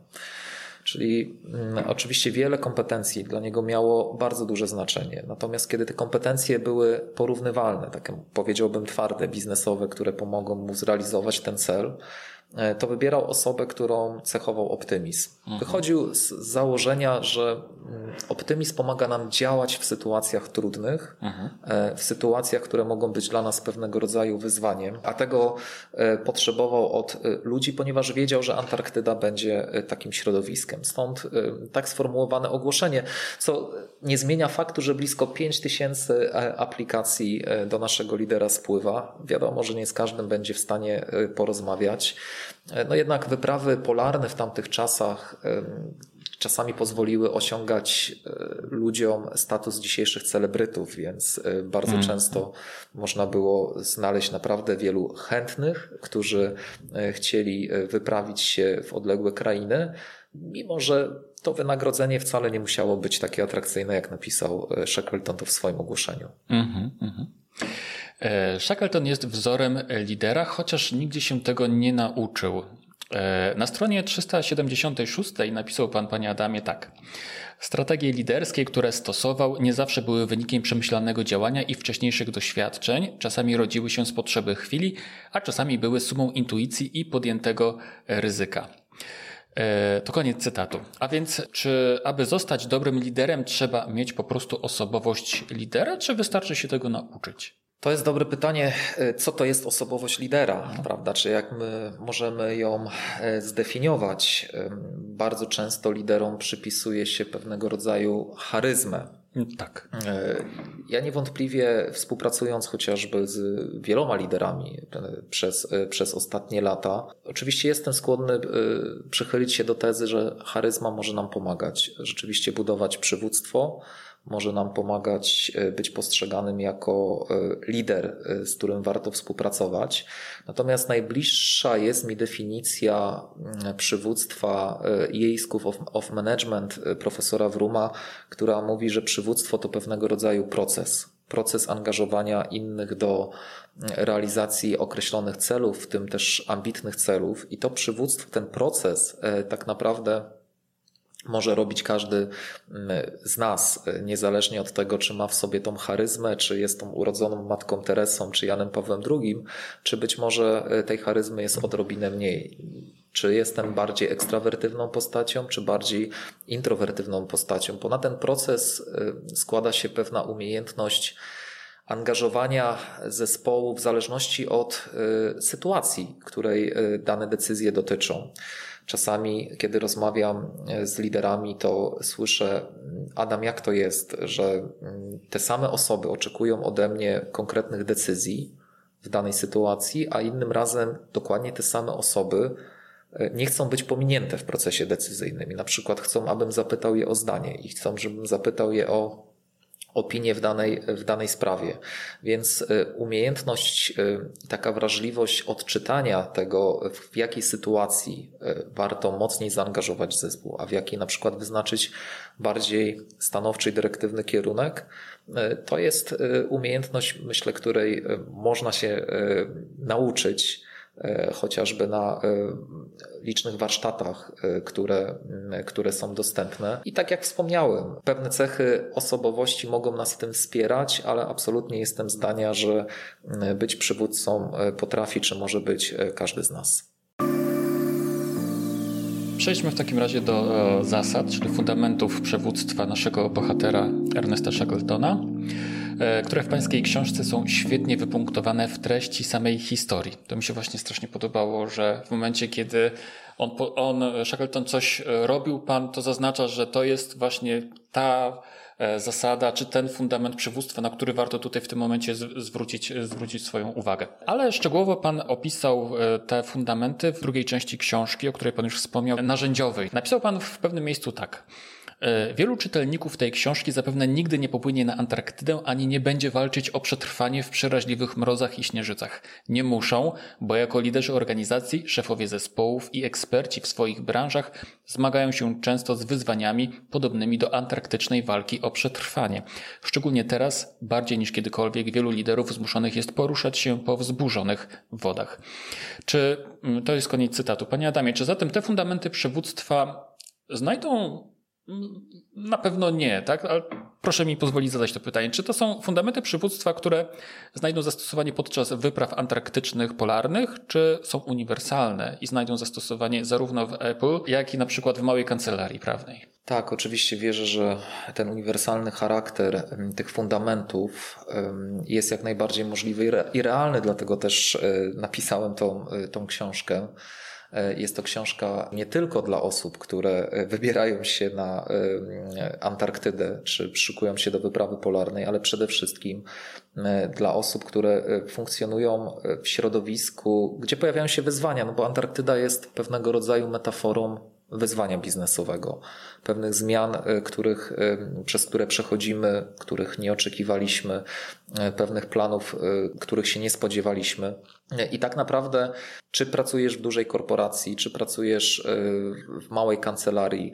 Czyli mm, oczywiście wiele kompetencji dla niego miało bardzo duże znaczenie. Natomiast kiedy te kompetencje były porównywalne, takie powiedziałbym twarde, biznesowe, które pomogą mu zrealizować ten cel, to wybierał osobę, którą cechował optymizm. Mhm. Wychodził z założenia, że mm, optymizm pomaga nam działać w sytuacjach trudnych, mhm. E, w sytuacjach, które mogą być dla nas pewnego rodzaju wyzwaniem, a tego e, potrzebował od ludzi, ponieważ wiedział, że Antarktyda będzie takim środowiskiem. Stąd tak sformułowane ogłoszenie, co nie zmienia faktu, że blisko 5 tysięcy aplikacji do naszego lidera spływa. Wiadomo, że nie z każdym będzie w stanie porozmawiać. No jednak wyprawy polarne w tamtych czasach czasami pozwoliły osiągać e, ludziom status dzisiejszych celebrytów, więc e, bardzo mm. często można było znaleźć naprawdę wielu chętnych, którzy e, chcieli wyprawić się w odległe krainy, mimo że to wynagrodzenie wcale nie musiało być takie atrakcyjne, jak napisał Shackleton to w swoim ogłoszeniu. Mm -hmm, mm -hmm. E, Shackleton jest wzorem lidera, chociaż nigdzie się tego nie nauczył. E, na stronie 376 napisał pan, panie Adamie, tak. Strategie liderskie, które stosował, nie zawsze były wynikiem przemyślanego działania i wcześniejszych doświadczeń. Czasami rodziły się z potrzeby chwili, a czasami były sumą intuicji i podjętego ryzyka. E, to koniec cytatu. A więc, czy aby zostać dobrym liderem, trzeba mieć po prostu osobowość lidera, czy wystarczy się tego nauczyć? To jest dobre pytanie, e, co to jest osobowość lidera, prawda? Czy jak my możemy ją e, zdefiniować? Bardzo często liderom przypisuje się pewnego rodzaju charyzmę. Tak. E, ja niewątpliwie współpracując chociażby z wieloma liderami przez, przez ostatnie lata, oczywiście jestem skłonny przychylić się do tezy, że charyzma może nam pomagać rzeczywiście budować przywództwo, może nam pomagać e, być postrzeganym jako e, lider, e, z którym warto współpracować. Natomiast najbliższa jest mi definicja mm, przywództwa Yale School of, of Management profesora Wruma, która mówi, że przywództwo to pewnego rodzaju proces. Proces angażowania innych do mm, realizacji określonych celów, w tym też ambitnych celów. I to przywództwo, ten proces tak naprawdę może robić każdy mm, z nas, niezależnie od tego, czy ma w sobie tą charyzmę, czy jest tą urodzoną Matką Teresą, czy Janem Pawłem II, czy być może e, tej charyzmy jest odrobinę mniej. Czy jestem bardziej ekstrawertywną postacią, czy bardziej introwertywną postacią? Bo na ten proces e, składa się pewna umiejętność angażowania zespołu w zależności od e, sytuacji, której dane decyzje dotyczą. Czasami, kiedy rozmawiam e, z liderami, to słyszę, Adam, jak to jest, że mm, te same osoby oczekują ode mnie konkretnych decyzji w danej sytuacji, a innym razem dokładnie te same osoby e, nie chcą być pominięte w procesie decyzyjnym. I na przykład chcą, abym zapytał je o zdanie i chcą, żebym zapytał je o opinię w danej, w danej sprawie. Więc y, umiejętność, y, taka wrażliwość odczytania tego, w jakiej sytuacji y, warto mocniej zaangażować zespół, a w jakiej na przykład wyznaczyć bardziej stanowczy i dyrektywny kierunek, to jest umiejętność, myślę, której można się nauczyć chociażby na e, licznych warsztatach, e, które, które są dostępne. I tak jak wspomniałem, pewne cechy osobowości mogą nas w tym wspierać, ale absolutnie jestem zdania, że być przywódcą potrafi czy może być każdy z nas. Przejdźmy w takim razie do zasad, czyli fundamentów przywództwa naszego bohatera Ernesta Shackletona. E, które w pańskiej książce są świetnie wypunktowane w treści samej historii. To mi się właśnie strasznie podobało, że w momencie, kiedy on, on Shackleton coś e, robił, pan to zaznacza, że to jest właśnie ta e, zasada, czy ten fundament przywództwa, na który warto tutaj w tym momencie zwrócić, zwrócić swoją uwagę. Ale szczegółowo Pan opisał te fundamenty w drugiej części książki, o której Pan już wspomniał, narzędziowej. Napisał Pan w pewnym miejscu tak. E, wielu czytelników tej książki zapewne nigdy nie popłynie na Antarktydę ani nie będzie walczyć o przetrwanie w przeraźliwych mrozach i śnieżycach. Nie muszą, bo jako liderzy organizacji, szefowie zespołów i eksperci w swoich branżach zmagają się często z wyzwaniami podobnymi do antarktycznej walki o przetrwanie. Szczególnie teraz, bardziej niż kiedykolwiek, wielu liderów zmuszonych jest poruszać się po wzburzonych wodach. Czy mm, to jest koniec cytatu? Panie Adamie, czy zatem te fundamenty przywództwa znajdą na pewno nie, tak? Ale Proszę mi pozwolić zadać to pytanie. Czy to są fundamenty przywództwa, które znajdą zastosowanie podczas wypraw antarktycznych, polarnych, czy są uniwersalne i znajdą zastosowanie zarówno w Apple, jak i na przykład w małej kancelarii prawnej? Tak, oczywiście wierzę, że ten uniwersalny charakter tych fundamentów jest jak najbardziej możliwy i realny, dlatego też e, napisałem tą, e, tą książkę. E, jest to książka nie tylko dla osób, które wybierają się na Antarktydę czy szykują się do wyprawy polarnej, ale przede wszystkim dla osób, które funkcjonują w środowisku, gdzie pojawiają się wyzwania, no bo Antarktyda jest pewnego rodzaju metaforą wyzwania biznesowego, pewnych zmian, e, których, e, przez które przechodzimy, których nie oczekiwaliśmy, e, pewnych planów, których się nie spodziewaliśmy. I tak naprawdę, czy pracujesz w dużej korporacji, czy pracujesz w małej kancelarii,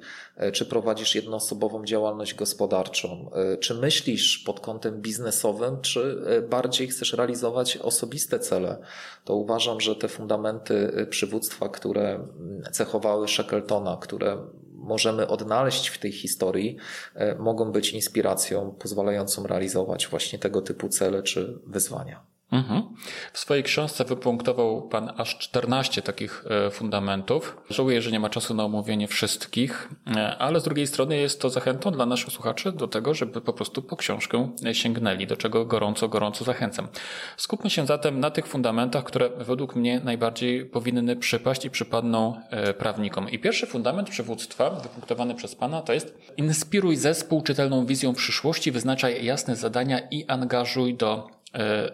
czy prowadzisz jednoosobową działalność gospodarczą, czy myślisz pod kątem biznesowym, czy bardziej chcesz realizować osobiste cele, to uważam, że te fundamenty przywództwa, które cechowały Shackletona, które możemy odnaleźć w tej historii, mogą być inspiracją pozwalającą realizować właśnie tego typu cele czy wyzwania. Mhm. W swojej książce wypunktował Pan aż 14 takich e, fundamentów. Żałuję, że nie ma czasu na omówienie wszystkich, e, ale z drugiej strony jest to zachętą dla naszych słuchaczy do tego, żeby po prostu po książkę sięgnęli, do czego gorąco, gorąco zachęcam. Skupmy się zatem na tych fundamentach, które według mnie najbardziej powinny przypaść i przypadną e, prawnikom. I pierwszy fundament przywództwa, wypunktowany przez Pana, to jest inspiruj zespół czytelną wizją przyszłości, wyznaczaj jasne zadania i angażuj do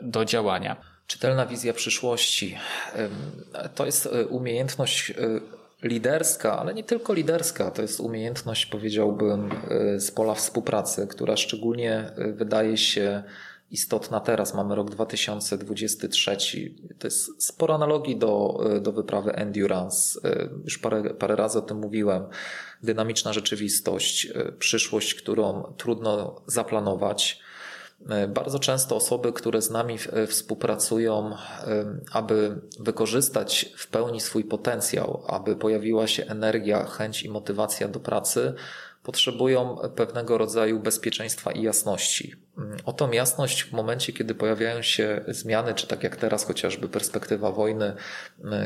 do działania. Czytelna wizja przyszłości to jest e, umiejętność e, liderska, ale nie tylko liderska. To jest umiejętność, powiedziałbym, z pola współpracy, która szczególnie wydaje się istotna teraz. Mamy rok 2023. To jest sporo analogii do, do wyprawy Endurance. Już parę, parę razy o tym mówiłem. Dynamiczna rzeczywistość, przyszłość, którą trudno zaplanować E, bardzo często osoby, które z nami e, współpracują, e, aby wykorzystać w pełni swój potencjał, aby pojawiła się energia, chęć i motywacja do pracy, potrzebują pewnego rodzaju bezpieczeństwa i jasności. O tą jasność w momencie, kiedy pojawiają się zmiany, czy tak jak teraz chociażby perspektywa wojny,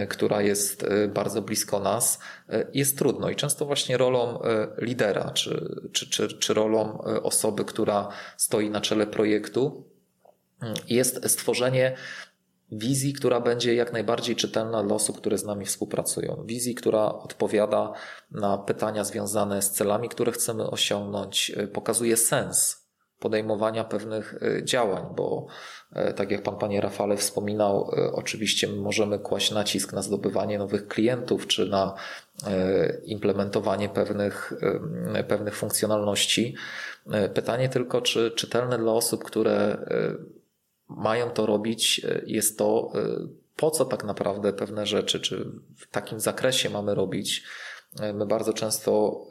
y, która jest y, bardzo blisko nas, y, jest trudno i często właśnie rolą lidera, czy, czy, czy, czy rolą osoby, która stoi na czele projektu, jest stworzenie wizji, która będzie jak najbardziej czytelna dla osób, które z nami współpracują. Wizji, która odpowiada na pytania związane z celami, które chcemy osiągnąć, pokazuje sens podejmowania pewnych y, działań, bo y, tak jak pan panie Rafale wspominał, oczywiście możemy kłaść nacisk na zdobywanie nowych klientów czy na implementowanie pewnych, pewnych funkcjonalności. Pytanie tylko, czy czytelne dla osób, które mają to robić, e, jest to, e, po co tak naprawdę pewne rzeczy, czy w takim zakresie mamy robić. E, my bardzo często,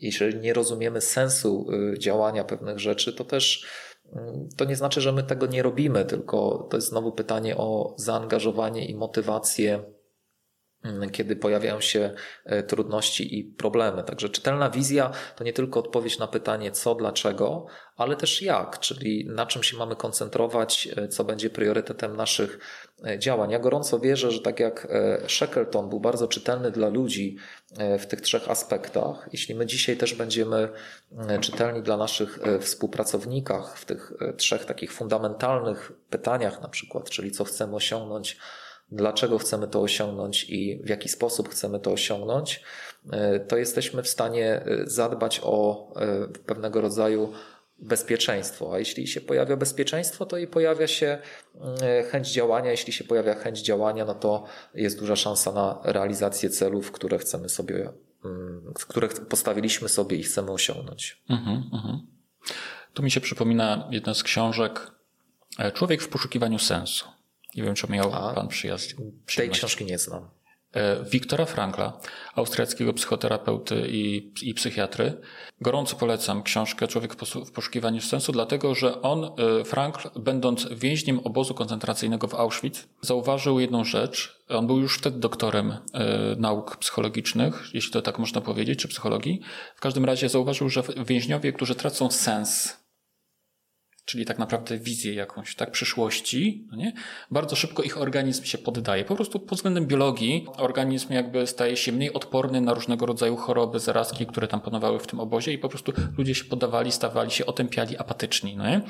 jeżeli nie rozumiemy sensu działania pewnych rzeczy, to też mm, to nie znaczy, że my tego nie robimy, tylko to jest znowu pytanie o zaangażowanie i motywację Mm, kiedy pojawiają się e, trudności i problemy. Także czytelna wizja to nie tylko odpowiedź na pytanie co, dlaczego, ale też jak, czyli na czym się mamy koncentrować, e, co będzie priorytetem naszych e, działań. Ja gorąco wierzę, że tak jak Shackleton był bardzo czytelny dla ludzi w tych trzech aspektach, jeśli my dzisiaj też będziemy czytelni dla naszych współpracownikach w tych trzech takich fundamentalnych pytaniach na przykład, czyli co chcemy osiągnąć, dlaczego chcemy to osiągnąć i w jaki sposób chcemy to osiągnąć, e, to jesteśmy w stanie e, zadbać o e, pewnego rodzaju bezpieczeństwo. A jeśli się pojawia bezpieczeństwo, to i pojawia się chęć działania. Jeśli się pojawia chęć działania, no to jest duża szansa na realizację celów, które chcemy sobie, które postawiliśmy sobie i chcemy osiągnąć. Mhm, mhm. Tu mi się przypomina jedna z książek Człowiek w poszukiwaniu sensu. Nie wiem, czy miał A, pan przyjazd. Tej książki nie znam. E, Wiktora Frankla, austriackiego psychoterapeuty i, i psychiatry. Gorąco polecam książkę Człowiek w poszukiwaniu sensu, dlatego że on, e, Frankl, będąc więźniem obozu koncentracyjnego w Auschwitz, zauważył jedną rzecz. On był już wtedy doktorem e, nauk psychologicznych, jeśli to tak można powiedzieć, czy psychologii. W każdym razie zauważył, że więźniowie, którzy tracą sens czyli tak naprawdę wizję jakąś, tak, przyszłości, no nie? bardzo szybko ich organizm się poddaje. Po prostu pod względem biologii organizm jakby staje się mniej odporny na różnego rodzaju choroby, zarazki, które tam panowały w tym obozie i po prostu ludzie się poddawali, stawali się otępiali, apatyczni, no nie?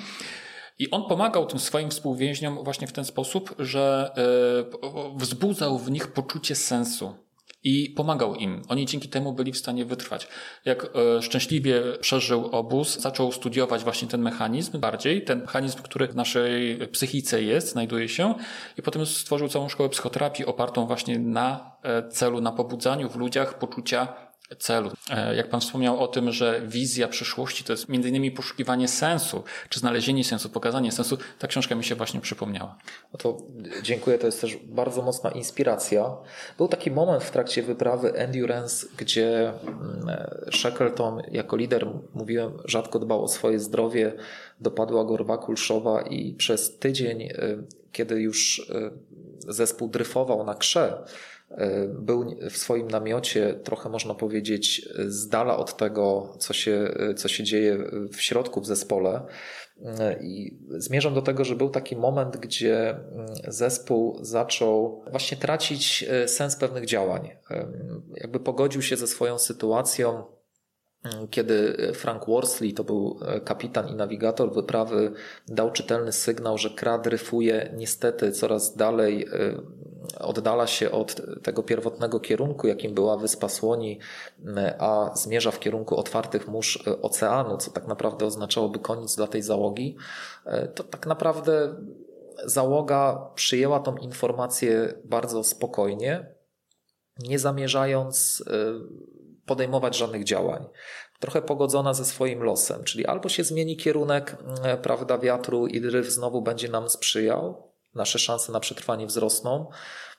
I on pomagał tym swoim współwięźniom właśnie w ten sposób, że e, wzbudzał w nich poczucie sensu i pomagał im. Oni dzięki temu byli w stanie wytrwać. Jak e, szczęśliwie przeżył obóz, zaczął studiować właśnie ten mechanizm bardziej, ten mechanizm, który w naszej psychice jest, znajduje się i potem stworzył całą szkołę psychoterapii opartą właśnie na e, celu, na pobudzaniu w ludziach poczucia celu. E, jak Pan wspomniał o tym, że wizja przyszłości to jest między innymi poszukiwanie sensu, czy znalezienie sensu, pokazanie sensu, ta książka mi się właśnie przypomniała. No to dziękuję, to jest też bardzo mocna inspiracja. Był taki moment w trakcie wyprawy Endurance, gdzie mm, Shackleton jako lider, mówiłem, rzadko dbał o swoje zdrowie, dopadła go rwa kulszowa i przez tydzień, y, kiedy już y, zespół dryfował na krze, był w swoim namiocie, trochę można powiedzieć, z dala od tego, co się, co się dzieje w środku w zespole. E, I zmierzam do tego, że był taki moment, gdzie mm, zespół zaczął właśnie tracić e, sens pewnych działań. Jakby pogodził się ze swoją sytuacją, kiedy Frank Worsley, to był kapitan i nawigator wyprawy, dał czytelny sygnał, że krad dryfuje niestety coraz dalej oddala się od tego pierwotnego kierunku, jakim była wyspa Słoni, a zmierza w kierunku otwartych mórz oceanu, co tak naprawdę oznaczałoby koniec dla tej załogi, to tak naprawdę załoga przyjęła tą informację bardzo spokojnie, nie zamierzając e, podejmować żadnych działań. Trochę pogodzona ze swoim losem, czyli albo się zmieni kierunek, e, prawda, wiatru i dryf znowu będzie nam sprzyjał, nasze szanse na przetrwanie wzrosną,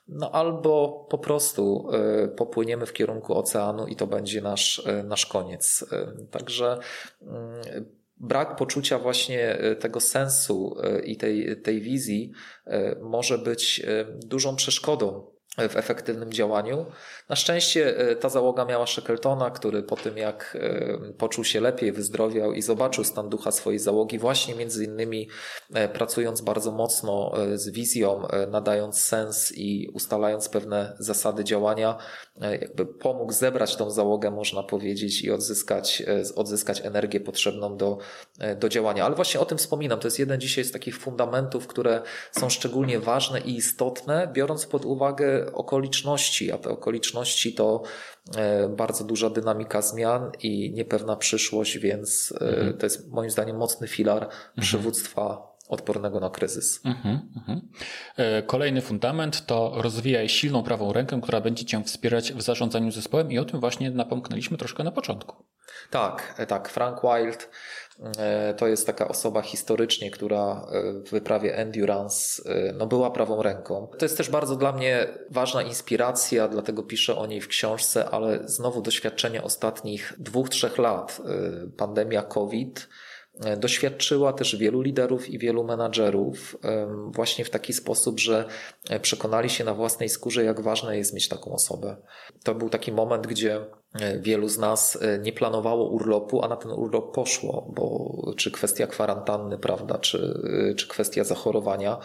no albo po prostu e, popłyniemy w kierunku oceanu i to będzie nasz, e, nasz koniec. Także mm, brak poczucia właśnie tego sensu i tej, tej wizji może być dużą przeszkodą w efektywnym działaniu. Na szczęście e, ta załoga miała Shackletona, który po tym jak e, poczuł się lepiej, wyzdrowiał i zobaczył stan ducha swojej załogi, właśnie między innymi e, pracując bardzo mocno z wizją, nadając sens i ustalając pewne zasady działania, jakby pomógł zebrać tą załogę, można powiedzieć, i odzyskać, odzyskać energię potrzebną do, do działania. Ale właśnie o tym wspominam. To jest jeden dzisiaj z takich fundamentów, które są szczególnie ważne i istotne, biorąc pod uwagę okoliczności, a te okoliczności to e, bardzo duża dynamika zmian i niepewna przyszłość, więc e, mhm. to jest moim zdaniem mocny filar mhm. przywództwa odpornego na kryzys. Mhm, mhm. E, kolejny fundament to rozwijaj silną prawą rękę, która będzie Cię wspierać w zarządzaniu zespołem i o tym właśnie napomknęliśmy troszkę na początku. Tak, tak. Frank Wild to jest taka osoba historycznie, która e, w wyprawie endurance e, no, była prawą ręką. To jest też bardzo dla mnie ważna inspiracja, dlatego piszę o niej w książce, ale znowu doświadczenie ostatnich dwóch, trzech lat, pandemia COVID, doświadczyła też wielu liderów i wielu menadżerów właśnie w taki sposób, że przekonali się na własnej skórze, jak ważne jest mieć taką osobę. To był taki moment, gdzie E, wielu z nas e, nie planowało urlopu, a na ten urlop poszło, bo czy kwestia kwarantanny, prawda, czy, e, czy kwestia zachorowania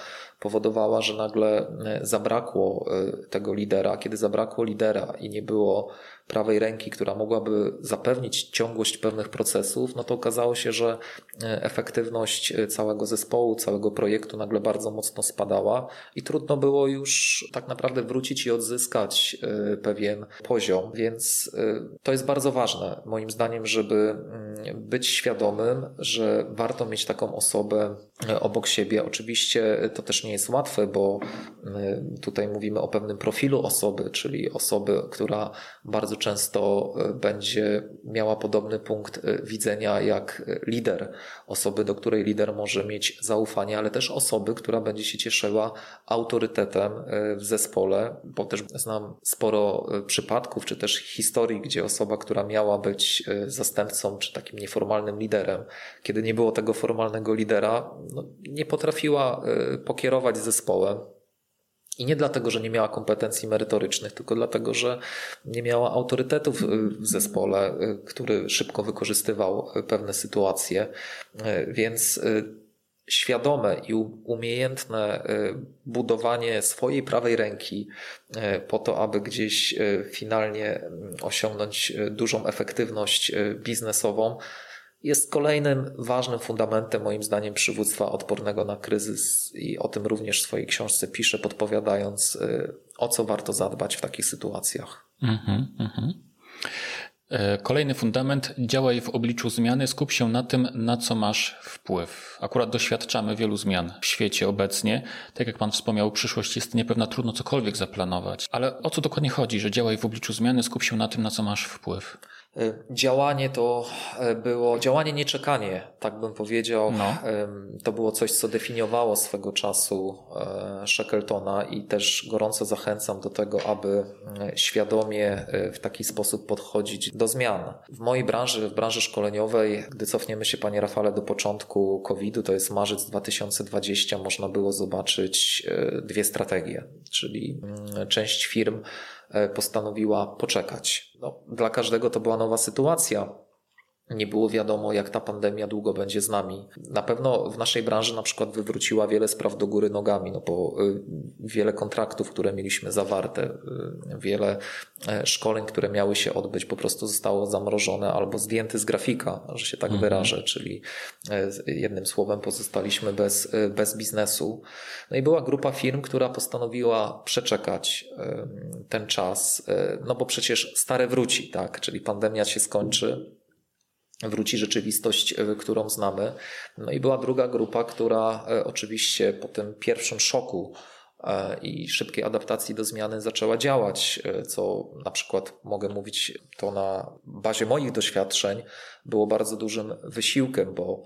powodowała, że nagle zabrakło tego lidera. Kiedy zabrakło lidera i nie było prawej ręki, która mogłaby zapewnić ciągłość pewnych procesów, no to okazało się, że efektywność całego zespołu, całego projektu nagle bardzo mocno spadała i trudno było już tak naprawdę wrócić i odzyskać pewien poziom, więc to jest bardzo ważne, moim zdaniem, żeby mm, być świadomym, że warto mieć taką osobę e, obok siebie. Oczywiście to też nie jest łatwe, bo mm, tutaj mówimy o pewnym profilu osoby, czyli osoby, która bardzo często e, będzie miała podobny punkt e, widzenia jak lider, osoby, do której lider może mieć zaufanie, ale też osoby, która będzie się cieszyła autorytetem w zespole, bo też znam sporo przypadków, czy też historii, gdzie osoba, która miała być zastępcą czy takim nieformalnym liderem, kiedy nie było tego formalnego lidera, no, nie potrafiła e, pokierować zespołem. I nie dlatego, że nie miała kompetencji merytorycznych, tylko dlatego, że nie miała autorytetów e, w zespole, który szybko wykorzystywał pewne sytuacje. Więc świadome i umiejętne budowanie swojej prawej ręki po to, aby gdzieś finalnie mm, osiągnąć dużą efektywność biznesową, jest kolejnym ważnym fundamentem, moim zdaniem, przywództwa odpornego na kryzys i o tym również w swojej książce piszę, podpowiadając, y, o co warto zadbać w takich sytuacjach. Mm-hmm, mm-hmm. Kolejny fundament, działaj w obliczu zmiany, skup się na tym, na co masz wpływ. Akurat doświadczamy wielu zmian w świecie obecnie. Tak jak Pan wspomniał, przyszłość jest niepewna, trudno cokolwiek zaplanować. Ale o co dokładnie chodzi, że działaj w obliczu zmiany, skup się na tym, na co masz wpływ? E, działanie to e, było, działanie nie czekanie, tak bym powiedział. No. To było coś, co definiowało swego czasu e, Shackletona i też gorąco zachęcam do tego, aby świadomie w taki sposób podchodzić do zmian. W mojej branży, w branży szkoleniowej, gdy cofniemy się, panie Rafale, do początku COVID-u, to jest marzec 2020, można było zobaczyć dwie strategie, czyli mm, część firm postanowiła poczekać. No, dla każdego to była nowa sytuacja nie było wiadomo, jak ta pandemia długo będzie z nami. Na pewno w naszej branży na przykład wywróciła wiele spraw do góry nogami, no bo y, wiele kontraktów, które mieliśmy zawarte, y, wiele e, szkoleń, które miały się odbyć, po prostu zostało zamrożone albo zdjęte z grafika, że się tak mhm. wyrażę, czyli e, jednym słowem pozostaliśmy bez, e, bez biznesu. No i była grupa firm, która postanowiła przeczekać ten czas, no bo przecież stare wróci, tak, czyli pandemia się skończy wróci rzeczywistość, e, którą znamy. No i była druga grupa, która e, oczywiście po tym pierwszym szoku e, i szybkiej adaptacji do zmiany zaczęła działać, co na przykład mogę mówić to na bazie moich doświadczeń, było bardzo dużym wysiłkiem, bo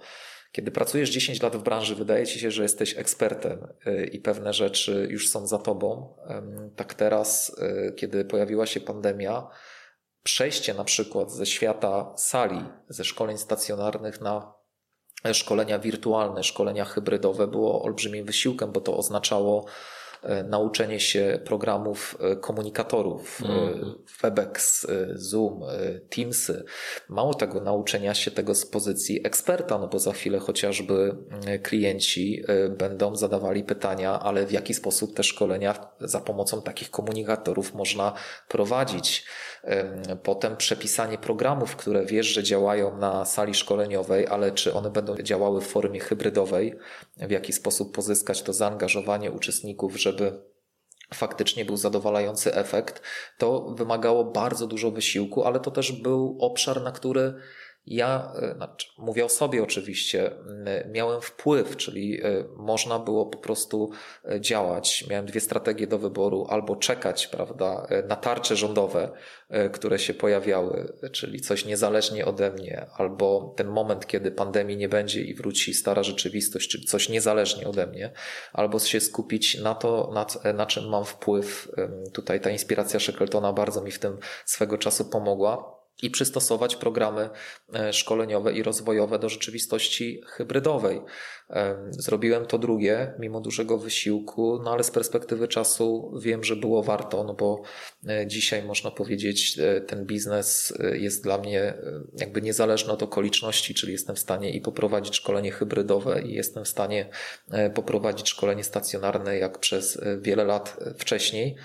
kiedy pracujesz 10 lat w branży, wydaje ci się, że jesteś ekspertem i pewne rzeczy już są za tobą. Tak teraz, kiedy pojawiła się pandemia, przejście na przykład ze świata sali, ze szkoleń stacjonarnych na szkolenia wirtualne, szkolenia hybrydowe było olbrzymim wysiłkiem, bo to oznaczało nauczenie się programów e, komunikatorów, mm. Webex, Zoom, Teamsy. Mało tego, nauczenia się tego z pozycji eksperta, no bo za chwilę chociażby klienci będą zadawali pytania, ale w jaki sposób te szkolenia za pomocą takich komunikatorów można prowadzić. Potem przepisanie programów, które wiesz, że działają na sali szkoleniowej, ale czy one będą działały w formie hybrydowej, w jaki sposób pozyskać to zaangażowanie uczestników, żeby faktycznie był zadowalający efekt, to wymagało bardzo dużo wysiłku, ale to też był obszar, na który ja, e, znaczy, mówię o sobie oczywiście, miałem wpływ, czyli e, można było po prostu e, działać. Miałem dwie strategie do wyboru, albo czekać, prawda, na tarcze rządowe, które się pojawiały, czyli coś niezależnie ode mnie, albo ten moment, kiedy pandemii nie będzie i wróci stara rzeczywistość, czyli coś niezależnie ode mnie, albo się skupić na to, na, na czym mam wpływ. Tutaj ta inspiracja Shackletona bardzo mi w tym swego czasu pomogła i przystosować programy e, szkoleniowe i rozwojowe do rzeczywistości hybrydowej. E, zrobiłem to drugie, mimo dużego wysiłku, no ale z perspektywy czasu wiem, że było warto, no bo e, dzisiaj można powiedzieć, ten biznes jest dla mnie jakby niezależny od okoliczności, czyli jestem w stanie i poprowadzić szkolenie hybrydowe i jestem w stanie poprowadzić szkolenie stacjonarne jak przez wiele lat wcześniej.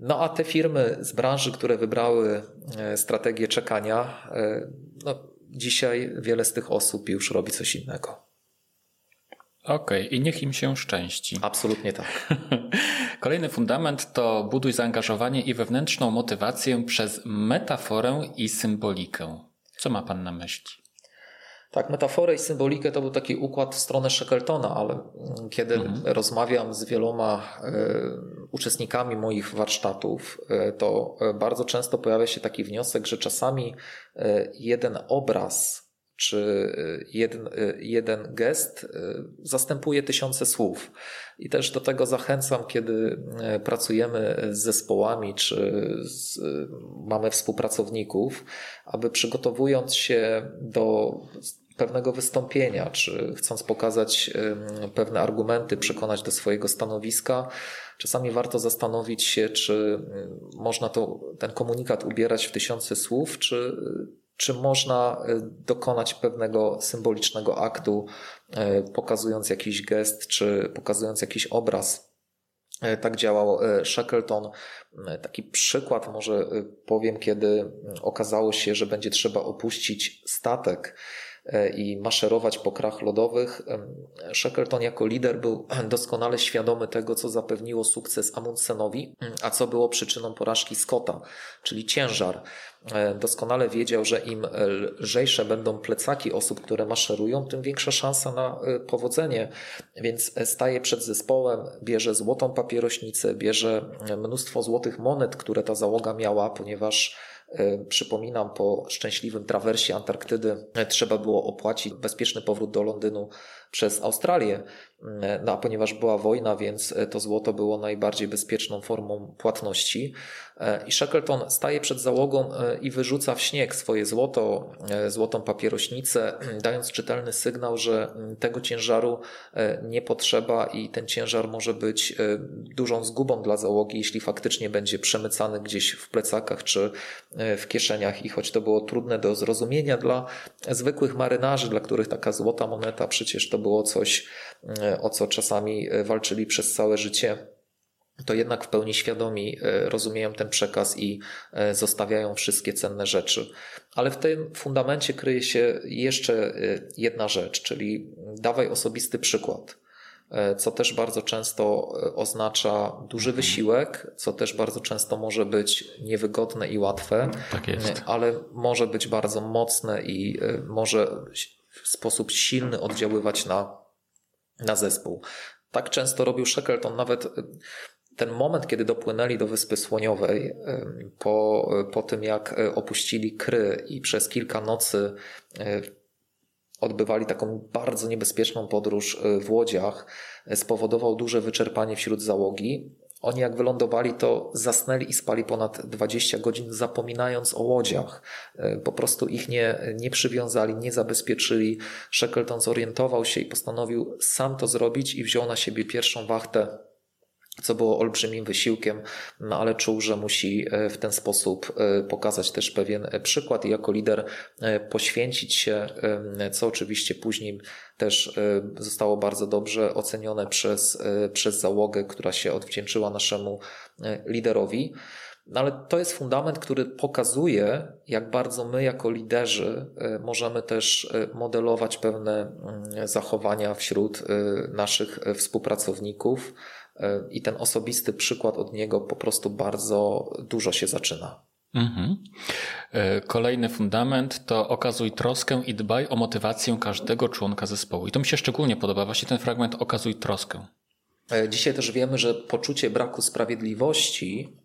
No a te firmy z branży, które wybrały e, strategię czekania, e, no, dzisiaj wiele z tych osób już robi coś innego. Okej, okay. i niech im się szczęści. Absolutnie tak. [LAUGHS] Kolejny fundament to buduj zaangażowanie i wewnętrzną motywację przez metaforę i symbolikę. Co ma Pan na myśli? Tak, metaforę i symbolikę to był taki układ w stronę Shackletona, ale mm, kiedy mhm. rozmawiam z wieloma e, uczestnikami moich warsztatów, e, to e, bardzo często pojawia się taki wniosek, że czasami jeden obraz czy jeden, jeden gest zastępuje tysiące słów. I też do tego zachęcam, kiedy pracujemy z zespołami, czy z, mamy współpracowników, aby przygotowując się do pewnego wystąpienia, czy chcąc pokazać pewne argumenty, przekonać do swojego stanowiska, czasami warto zastanowić się, czy można to, ten komunikat ubierać w tysiące słów, czy czy można dokonać pewnego symbolicznego aktu, pokazując jakiś gest, czy pokazując jakiś obraz. Tak działał Shackleton. Taki przykład może powiem, kiedy okazało się, że będzie trzeba opuścić statek E, i maszerować po krach lodowych. Shackleton jako lider był [CLEARS THROAT] doskonale świadomy tego, co zapewniło sukces Amundsenowi, a co było przyczyną porażki Scotta, czyli ciężar. E, doskonale wiedział, że im lżejsze będą plecaki osób, które maszerują, tym większa szansa na e, powodzenie. Więc staje przed zespołem, bierze złotą papierośnicę, bierze mnóstwo złotych monet, które ta załoga miała, ponieważ E, przypominam, po szczęśliwym trawersie Antarktydy e, trzeba było opłacić bezpieczny powrót do Londynu przez Australię. E, no a ponieważ była wojna, więc to złoto było najbardziej bezpieczną formą płatności. I Shackleton staje przed załogą i wyrzuca w śnieg swoje złoto, złotą papierośnicę, [CLEARS THROAT] dając czytelny sygnał, że tego ciężaru nie potrzeba i ten ciężar może być dużą zgubą dla załogi, jeśli faktycznie będzie przemycany gdzieś w plecakach czy w kieszeniach i choć to było trudne do zrozumienia dla zwykłych marynarzy, dla których taka złota moneta przecież to było coś, e, o co czasami e, walczyli przez całe życie, to jednak w pełni świadomi e, rozumieją ten przekaz i zostawiają wszystkie cenne rzeczy. Ale w tym fundamencie kryje się jeszcze jedna rzecz, czyli dawaj osobisty przykład. Co też bardzo często oznacza duży mhm. wysiłek, co też bardzo często może być niewygodne i łatwe, tak ale może być bardzo mocne i może w sposób silny oddziaływać na, na zespół. Tak często robił Shackleton, nawet ten moment, kiedy dopłynęli do Wyspy Słoniowej, po, po tym jak opuścili Kry i przez kilka nocy odbywali taką bardzo niebezpieczną podróż y, w łodziach, y, spowodował duże wyczerpanie wśród załogi. Oni jak wylądowali, to zasnęli i spali ponad 20 godzin, zapominając o łodziach. Y, po prostu ich nie, nie przywiązali, nie zabezpieczyli. Shackleton zorientował się i postanowił sam to zrobić i wziął na siebie pierwszą wachtę co było olbrzymim wysiłkiem, no ale czuł, że musi e, w ten sposób e, pokazać też pewien e, przykład i jako lider poświęcić się, co oczywiście później też zostało bardzo dobrze ocenione przez, przez załogę, która się odwdzięczyła naszemu liderowi. No ale to jest fundament, który pokazuje, jak bardzo my, jako liderzy, możemy też modelować pewne mm, zachowania wśród naszych współpracowników, i ten osobisty przykład od niego po prostu bardzo dużo się zaczyna. Mhm. E, kolejny fundament to okazuj troskę i dbaj o motywację każdego członka zespołu. I to mi się szczególnie podoba, właśnie ten fragment okazuj troskę. E, dzisiaj też wiemy, że poczucie braku sprawiedliwości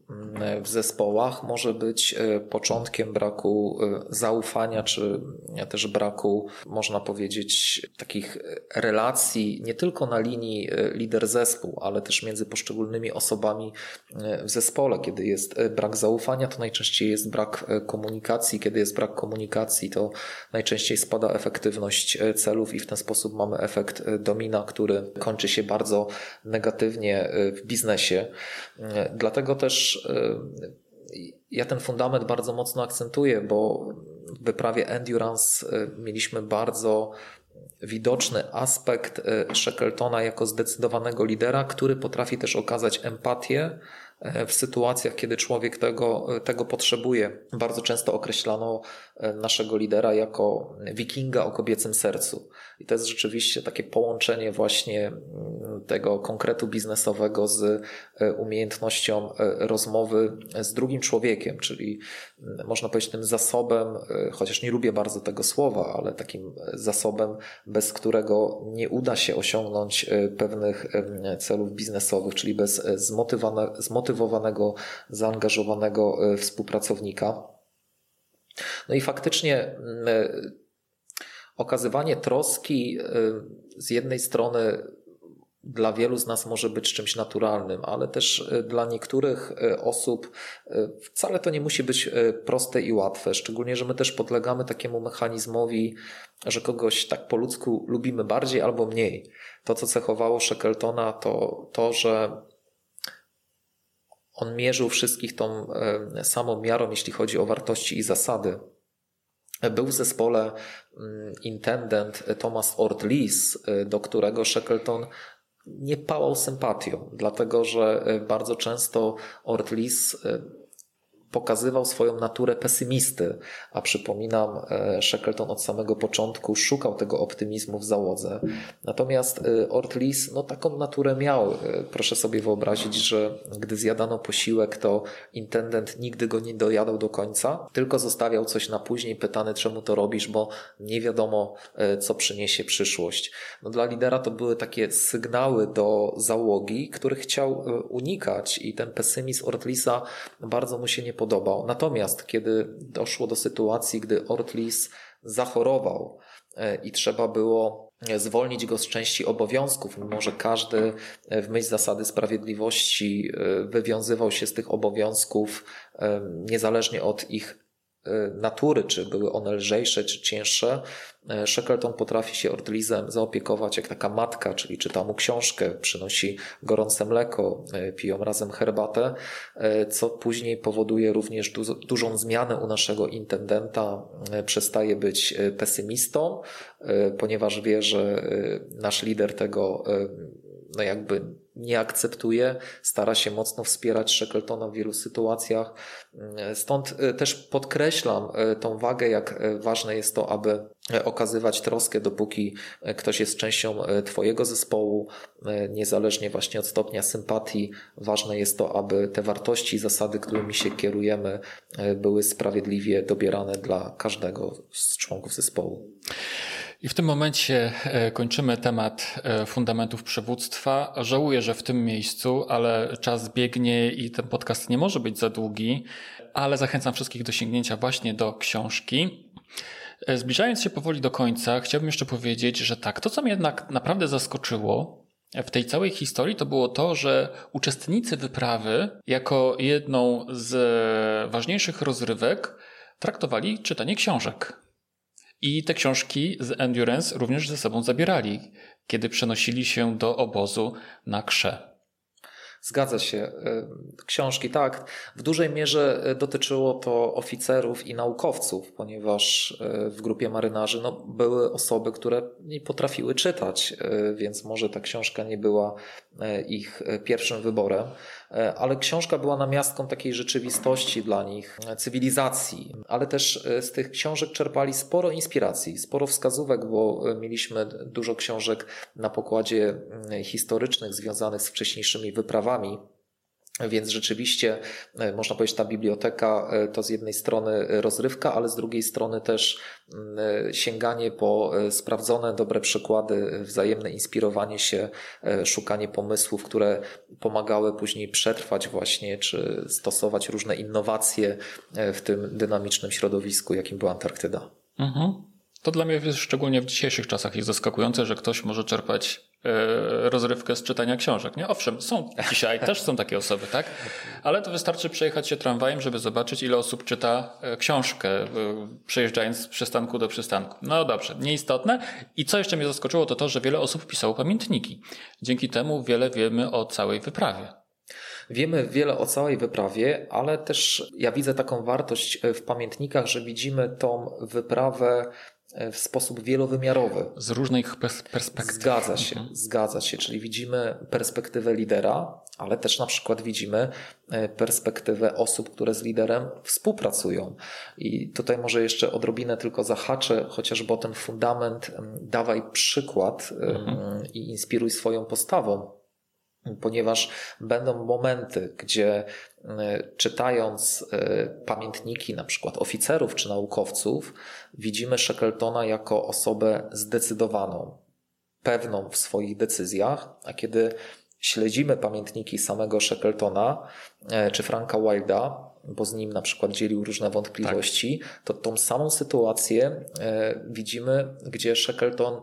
w zespołach może być e, początkiem braku e, zaufania, czy też braku, można powiedzieć, takich relacji nie tylko na linii lider-zespół, ale też między poszczególnymi osobami w zespole. Kiedy jest brak zaufania, to najczęściej jest brak komunikacji. Kiedy jest brak komunikacji, to najczęściej spada efektywność celów i w ten sposób mamy efekt domina, który kończy się bardzo negatywnie w biznesie. Y, dlatego też y, ja ten fundament bardzo mocno akcentuję, bo w wyprawie Endurance mieliśmy bardzo widoczny aspekt Shackletona jako zdecydowanego lidera, który potrafi też okazać empatię w sytuacjach, kiedy człowiek tego, tego potrzebuje. Bardzo często określano naszego lidera jako wikinga o kobiecym sercu. I to jest rzeczywiście takie połączenie właśnie mm, tego konkretu biznesowego z e, umiejętnością rozmowy z drugim człowiekiem, czyli mm, można powiedzieć tym zasobem, chociaż nie lubię bardzo tego słowa, ale takim zasobem, bez którego nie uda się osiągnąć pewnych celów biznesowych, czyli bez zmotywowanego zaangażowanego e, współpracownika. No i faktycznie mm, e, okazywanie troski e, z jednej strony dla wielu z nas może być czymś naturalnym, ale też dla niektórych osób wcale to nie musi być proste i łatwe. Szczególnie, że my też podlegamy takiemu mechanizmowi, że kogoś tak po ludzku lubimy bardziej albo mniej. To, co cechowało Shackletona, to to, że on mierzył wszystkich tą samą miarą, jeśli chodzi o wartości i zasady. Był w zespole mm, intendent Thomas Ortlis, do którego Shackleton nie pałał sympatią, dlatego że bardzo często Ortlis pokazywał swoją naturę pesymisty, a przypominam, e, Shackleton od samego początku szukał tego optymizmu w załodze. Natomiast e, Ortlis, no taką naturę miał. E, proszę sobie wyobrazić, że gdy zjadano posiłek, to intendent nigdy go nie dojadał do końca, tylko zostawiał coś na później, pytany czemu to robisz, bo nie wiadomo, co przyniesie przyszłość. No dla lidera to były takie sygnały do załogi, których chciał unikać i ten pesymizm Ortlisa bardzo mu się nie podobał. Natomiast kiedy doszło do sytuacji, gdy Ortlis zachorował e, i trzeba było zwolnić go z części obowiązków, mimo że każdy e, w myśl zasady sprawiedliwości e, wywiązywał się z tych obowiązków niezależnie od ich natury, czy były one lżejsze, czy cięższe, E, Shackleton potrafi się Ortlizem zaopiekować jak taka matka, czyli czyta mu książkę, przynosi gorące mleko, e, piją razem herbatę, e, co później powoduje również du dużą zmianę u naszego intendenta. Przestaje być pesymistą, ponieważ wie, że nasz lider tego no jakby nie akceptuje, stara się mocno wspierać Shackletona w wielu sytuacjach. Stąd też podkreślam tą wagę, jak ważne jest to, aby okazywać troskę, dopóki ktoś jest częścią e, Twojego zespołu, e, niezależnie właśnie od stopnia sympatii. Ważne jest to, aby te wartości, zasady, którymi się kierujemy, e, były sprawiedliwie dobierane dla każdego z członków zespołu. I w tym momencie kończymy temat fundamentów przywództwa. Żałuję, że w tym miejscu, ale czas biegnie i ten podcast nie może być za długi, ale zachęcam wszystkich do sięgnięcia właśnie do książki. E, zbliżając się powoli do końca, chciałbym jeszcze powiedzieć, że tak, to co mnie jednak naprawdę zaskoczyło w tej całej historii, to było to, że uczestnicy wyprawy jako jedną z ważniejszych rozrywek traktowali czytanie książek. I te książki z Endurance również ze sobą zabierali, kiedy przenosili się do obozu na Krze. Zgadza się. E, książki, tak. W dużej mierze e, dotyczyło to oficerów i naukowców, ponieważ e, w grupie marynarzy no, były osoby, które nie potrafiły czytać, więc może ta książka nie była ich pierwszym wyborem. E, ale książka była namiastką takiej rzeczywistości dla nich, cywilizacji, ale też e, z tych książek czerpali sporo inspiracji, sporo wskazówek, bo e, mieliśmy dużo książek na pokładzie historycznych związanych z wcześniejszymi wyprawami więc rzeczywiście e, można powiedzieć, ta biblioteka e, to z jednej strony rozrywka, ale z drugiej strony też mm, e, sięganie po sprawdzone, dobre przykłady, wzajemne inspirowanie się, szukanie pomysłów, które pomagały później przetrwać właśnie, czy stosować różne innowacje w tym dynamicznym środowisku, jakim była Antarktyda. Mhm. To dla mnie szczególnie w dzisiejszych czasach jest zaskakujące, że ktoś może czerpać rozrywkę z czytania książek. Nie? Owszem, są [LAUGHS] dzisiaj też są takie osoby, tak? Ale to wystarczy przejechać się tramwajem, żeby zobaczyć, ile osób czyta e, książkę, e, przejeżdżając z przystanku do przystanku. No dobrze, nieistotne. I co jeszcze mnie zaskoczyło, to to, że wiele osób pisało pamiętniki. Dzięki temu wiele wiemy o całej wyprawie. Wiemy wiele o całej wyprawie, ale też ja widzę taką wartość w pamiętnikach, że widzimy tą wyprawę E, w sposób wielowymiarowy. Z różnych perspektyw. Zgadza się, mhm. zgadza się. Czyli widzimy perspektywę lidera, ale też na przykład widzimy e, perspektywę osób, które z liderem współpracują. I tutaj może jeszcze odrobinę tylko zahaczę, chociażby o ten fundament, dawaj przykład mhm. i inspiruj swoją postawą ponieważ będą momenty, gdzie e, czytając e, pamiętniki na przykład oficerów czy naukowców, widzimy Shackletona jako osobę zdecydowaną, pewną w swoich decyzjach, a kiedy śledzimy pamiętniki samego Shackletona e, czy Franka Wilda, bo z nim na przykład dzielił różne wątpliwości, tak. to tą samą sytuację widzimy, gdzie Shackleton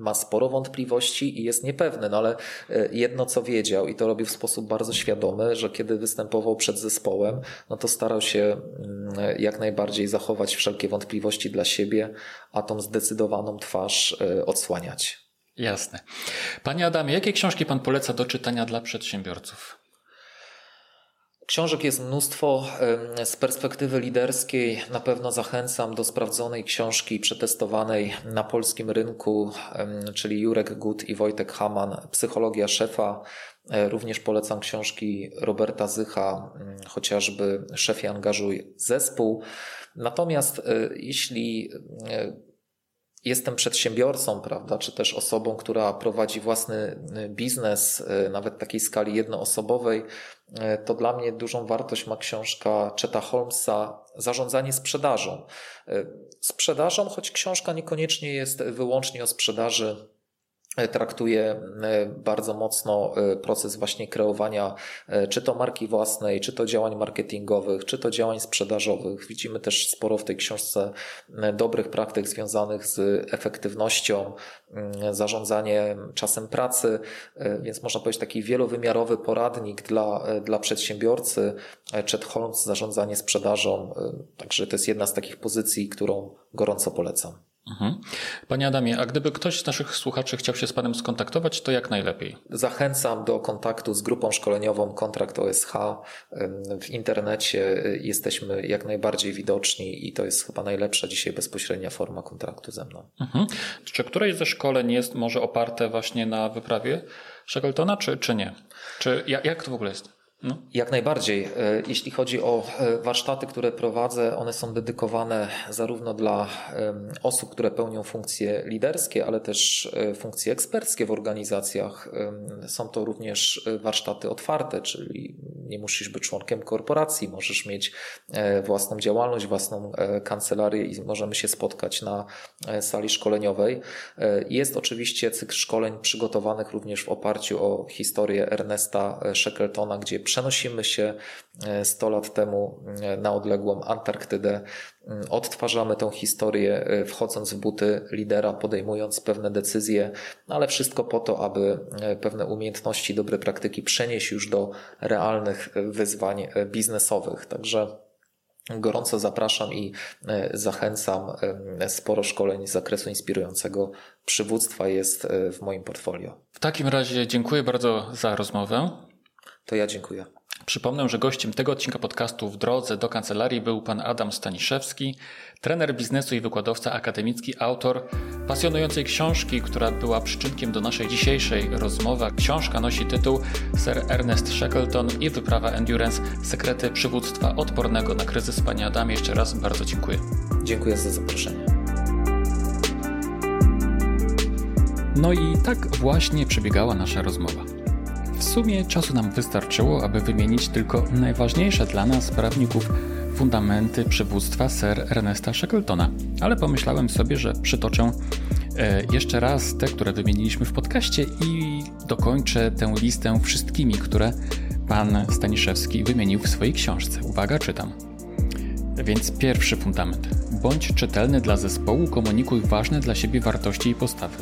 ma sporo wątpliwości i jest niepewny, no ale e, jedno co wiedział i to robił w sposób bardzo świadomy, że kiedy występował przed zespołem, no to starał się mm, jak najbardziej zachować wszelkie wątpliwości dla siebie, a tą zdecydowaną twarz e, odsłaniać. Jasne. Panie Adamie, jakie książki Pan poleca do czytania dla przedsiębiorców? Książek jest mnóstwo. Z perspektywy liderskiej na pewno zachęcam do sprawdzonej książki przetestowanej na polskim rynku, czyli Jurek Gut i Wojtek Haman, Psychologia szefa. E, również polecam książki Roberta Zycha, chociażby Szefie angażuj zespół. Natomiast e, jeśli e, jestem przedsiębiorcą, prawda, czy też osobą, która prowadzi własny biznes, nawet takiej skali jednoosobowej, to dla mnie dużą wartość ma książka Cheta Holmesa Zarządzanie sprzedażą. Sprzedażą, choć książka niekoniecznie jest wyłącznie o sprzedaży traktuje e, bardzo mocno e, proces właśnie kreowania czy to marki własnej, czy to działań marketingowych, czy to działań sprzedażowych. Widzimy też sporo w tej książce dobrych praktyk związanych z efektywnością, zarządzaniem czasem pracy, więc można powiedzieć taki wielowymiarowy poradnik dla, dla przedsiębiorcy. Chet Holmes, zarządzanie sprzedażą. Także to jest jedna z takich pozycji, którą gorąco polecam. Mhm. Panie Adamie, a gdyby ktoś z naszych słuchaczy chciał się z Panem skontaktować, to jak najlepiej? Zachęcam do kontaktu z grupą szkoleniową Kontrakt OSH. W internecie y, jesteśmy jak najbardziej widoczni i to jest chyba najlepsza dzisiaj bezpośrednia forma kontraktu ze mną. Mhm. Czy któreś ze szkoleń jest może oparte właśnie na wyprawie Shackletona, czy, czy nie? Czy jak to w ogóle jest? No. Jak najbardziej. E, jeśli chodzi o e, warsztaty, które prowadzę, one są dedykowane zarówno dla osób, które pełnią funkcje liderskie, ale też e, funkcje eksperckie w organizacjach. Są to również warsztaty otwarte, czyli nie musisz być członkiem korporacji, możesz mieć własną działalność, własną kancelarię i możemy się spotkać na sali szkoleniowej. Jest oczywiście cykl szkoleń przygotowanych również w oparciu o historię Ernesta Shackletona, gdzie przenosimy się 100 e, lat temu e, na odległą Antarktydę, mm, odtwarzamy tę historię, e, wchodząc w buty lidera, podejmując pewne decyzje, no ale wszystko po to, aby pewne umiejętności, dobre praktyki przenieść już do realnych wyzwań biznesowych. Także Gorąco zapraszam i zachęcam. Sporo szkoleń z zakresu inspirującego przywództwa jest w moim portfolio. W takim razie dziękuję bardzo za rozmowę. To ja dziękuję. Przypomnę, że gościem tego odcinka podcastu w drodze do kancelarii był pan Adam Staniszewski, trener biznesu i wykładowca akademicki, autor pasjonującej książki, która była przyczynkiem do naszej dzisiejszej rozmowy. Książka nosi tytuł Sir Ernest Shackleton i wyprawa Endurance Sekrety przywództwa odpornego na kryzys. Panie Adamie, jeszcze raz bardzo dziękuję. Dziękuję za zaproszenie. No i tak właśnie przebiegała nasza rozmowa. W sumie czasu nam wystarczyło, aby wymienić tylko najważniejsze dla nas, prawników, fundamenty przywództwa Sir Ernesta Shackletona, ale pomyślałem sobie, że przytoczę e, jeszcze raz te, które wymieniliśmy w podcaście i dokończę tę listę wszystkimi, które pan Staniszewski wymienił w swojej książce. Uwaga, czytam. Więc pierwszy fundament. Bądź czytelny dla zespołu, komunikuj ważne dla siebie wartości i postawy.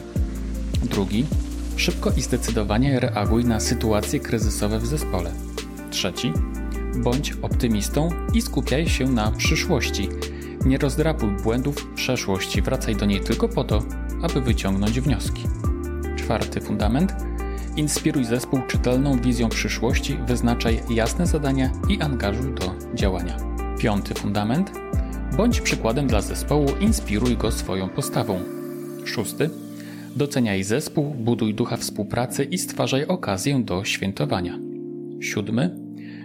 Drugi. Szybko i zdecydowanie reaguj na sytuacje kryzysowe w zespole. Trzeci. Bądź optymistą i skupiaj się na przyszłości. Nie rozdrapuj błędów przeszłości, wracaj do niej tylko po to, aby wyciągnąć wnioski. Czwarty fundament. Inspiruj zespół czytelną wizją przyszłości, wyznaczaj jasne zadania i angażuj do działania. Piąty fundament. Bądź przykładem dla zespołu, inspiruj go swoją postawą. Szósty Doceniaj zespół, buduj ducha współpracy i stwarzaj okazję do świętowania. Siódmy.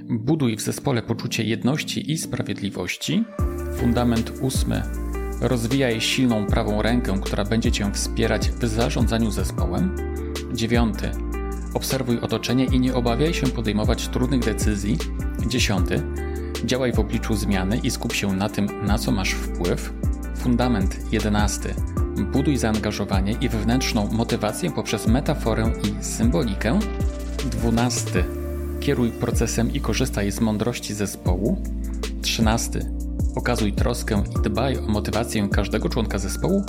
Buduj w zespole poczucie jedności i sprawiedliwości. Fundament ósmy. Rozwijaj silną prawą rękę, która będzie Cię wspierać w zarządzaniu zespołem. Dziewiąty. Obserwuj otoczenie i nie obawiaj się podejmować trudnych decyzji. Dziesiąty. Działaj w obliczu zmiany i skup się na tym, na co masz wpływ. Fundament jedenasty Buduj zaangażowanie i wewnętrzną motywację poprzez metaforę i symbolikę. 12. Kieruj procesem i korzystaj z mądrości zespołu. 13. Okazuj troskę i dbaj o motywację każdego członka zespołu.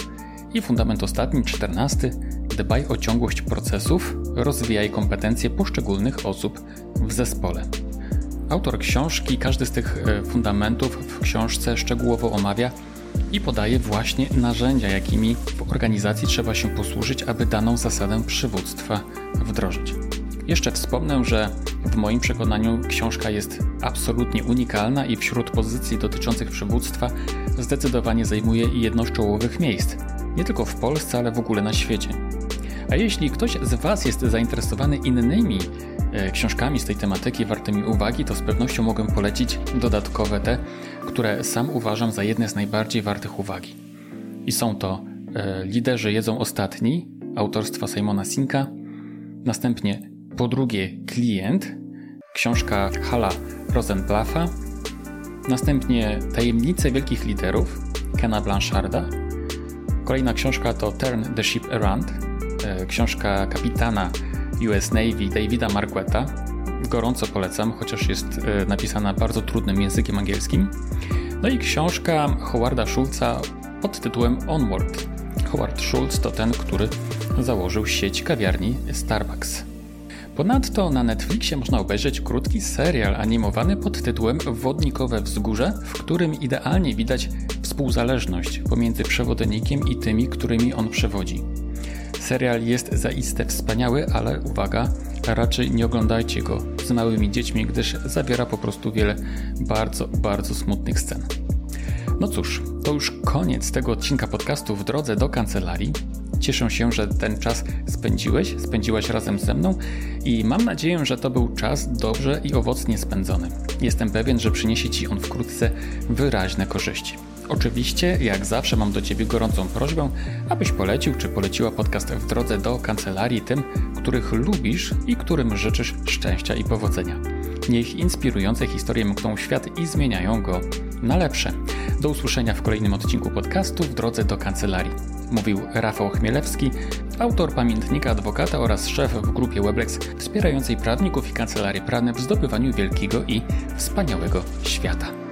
I fundament ostatni, 14. Dbaj o ciągłość procesów, rozwijaj kompetencje poszczególnych osób w zespole. Autor książki każdy z tych e, fundamentów w książce szczegółowo omawia i podaje właśnie narzędzia, jakimi w organizacji trzeba się posłużyć, aby daną zasadę przywództwa wdrożyć. Jeszcze wspomnę, że w moim przekonaniu książka jest absolutnie unikalna i wśród pozycji dotyczących przywództwa zdecydowanie zajmuje jedno z czołowych miejsc. Nie tylko w Polsce, ale w ogóle na świecie. A jeśli ktoś z Was jest zainteresowany innymi e, książkami z tej tematyki wartymi uwagi, to z pewnością mogę polecić dodatkowe te, które sam uważam za jedne z najbardziej wartych uwagi. I są to e, Liderzy jedzą ostatni autorstwa Simona Sinka, następnie po drugie Klient, książka Hala Rosenblaffa, następnie Tajemnice wielkich liderów Kena Blancharda, kolejna książka to Turn the Ship Around, książka kapitana US Navy Davida Marqueta. Gorąco polecam, chociaż jest e, napisana bardzo trudnym językiem angielskim. No i książka Howarda Schulza pod tytułem Onward. Howard Schulz to ten, który założył sieć kawiarni Starbucks. Ponadto na Netflixie można obejrzeć krótki serial animowany pod tytułem Wodnikowe Wzgórze, w którym idealnie widać współzależność pomiędzy przewodnikiem i tymi, którymi on przewodzi. Serial jest zaiste wspaniały, ale uwaga, raczej nie oglądajcie go z małymi dziećmi, gdyż zawiera po prostu wiele bardzo, bardzo smutnych scen. No cóż, to już koniec tego odcinka podcastu w drodze do kancelarii. Cieszę się, że ten czas spędziłeś, spędziłaś razem ze mną i mam nadzieję, że to był czas dobrze i owocnie spędzony. Jestem pewien, że przyniesie Ci on wkrótce wyraźne korzyści. Oczywiście, jak zawsze, mam do Ciebie gorącą prośbę, abyś polecił czy poleciła podcast w drodze do kancelarii tym, których lubisz i którym życzysz szczęścia i powodzenia. Niech inspirujące historie mkną świat i zmieniają go na lepsze. Do usłyszenia w kolejnym odcinku podcastu w drodze do kancelarii. Mówił Rafał Chmielewski, autor pamiętnika adwokata oraz szef w grupie Weblex wspierającej prawników i kancelarie prawne w zdobywaniu wielkiego i wspaniałego świata.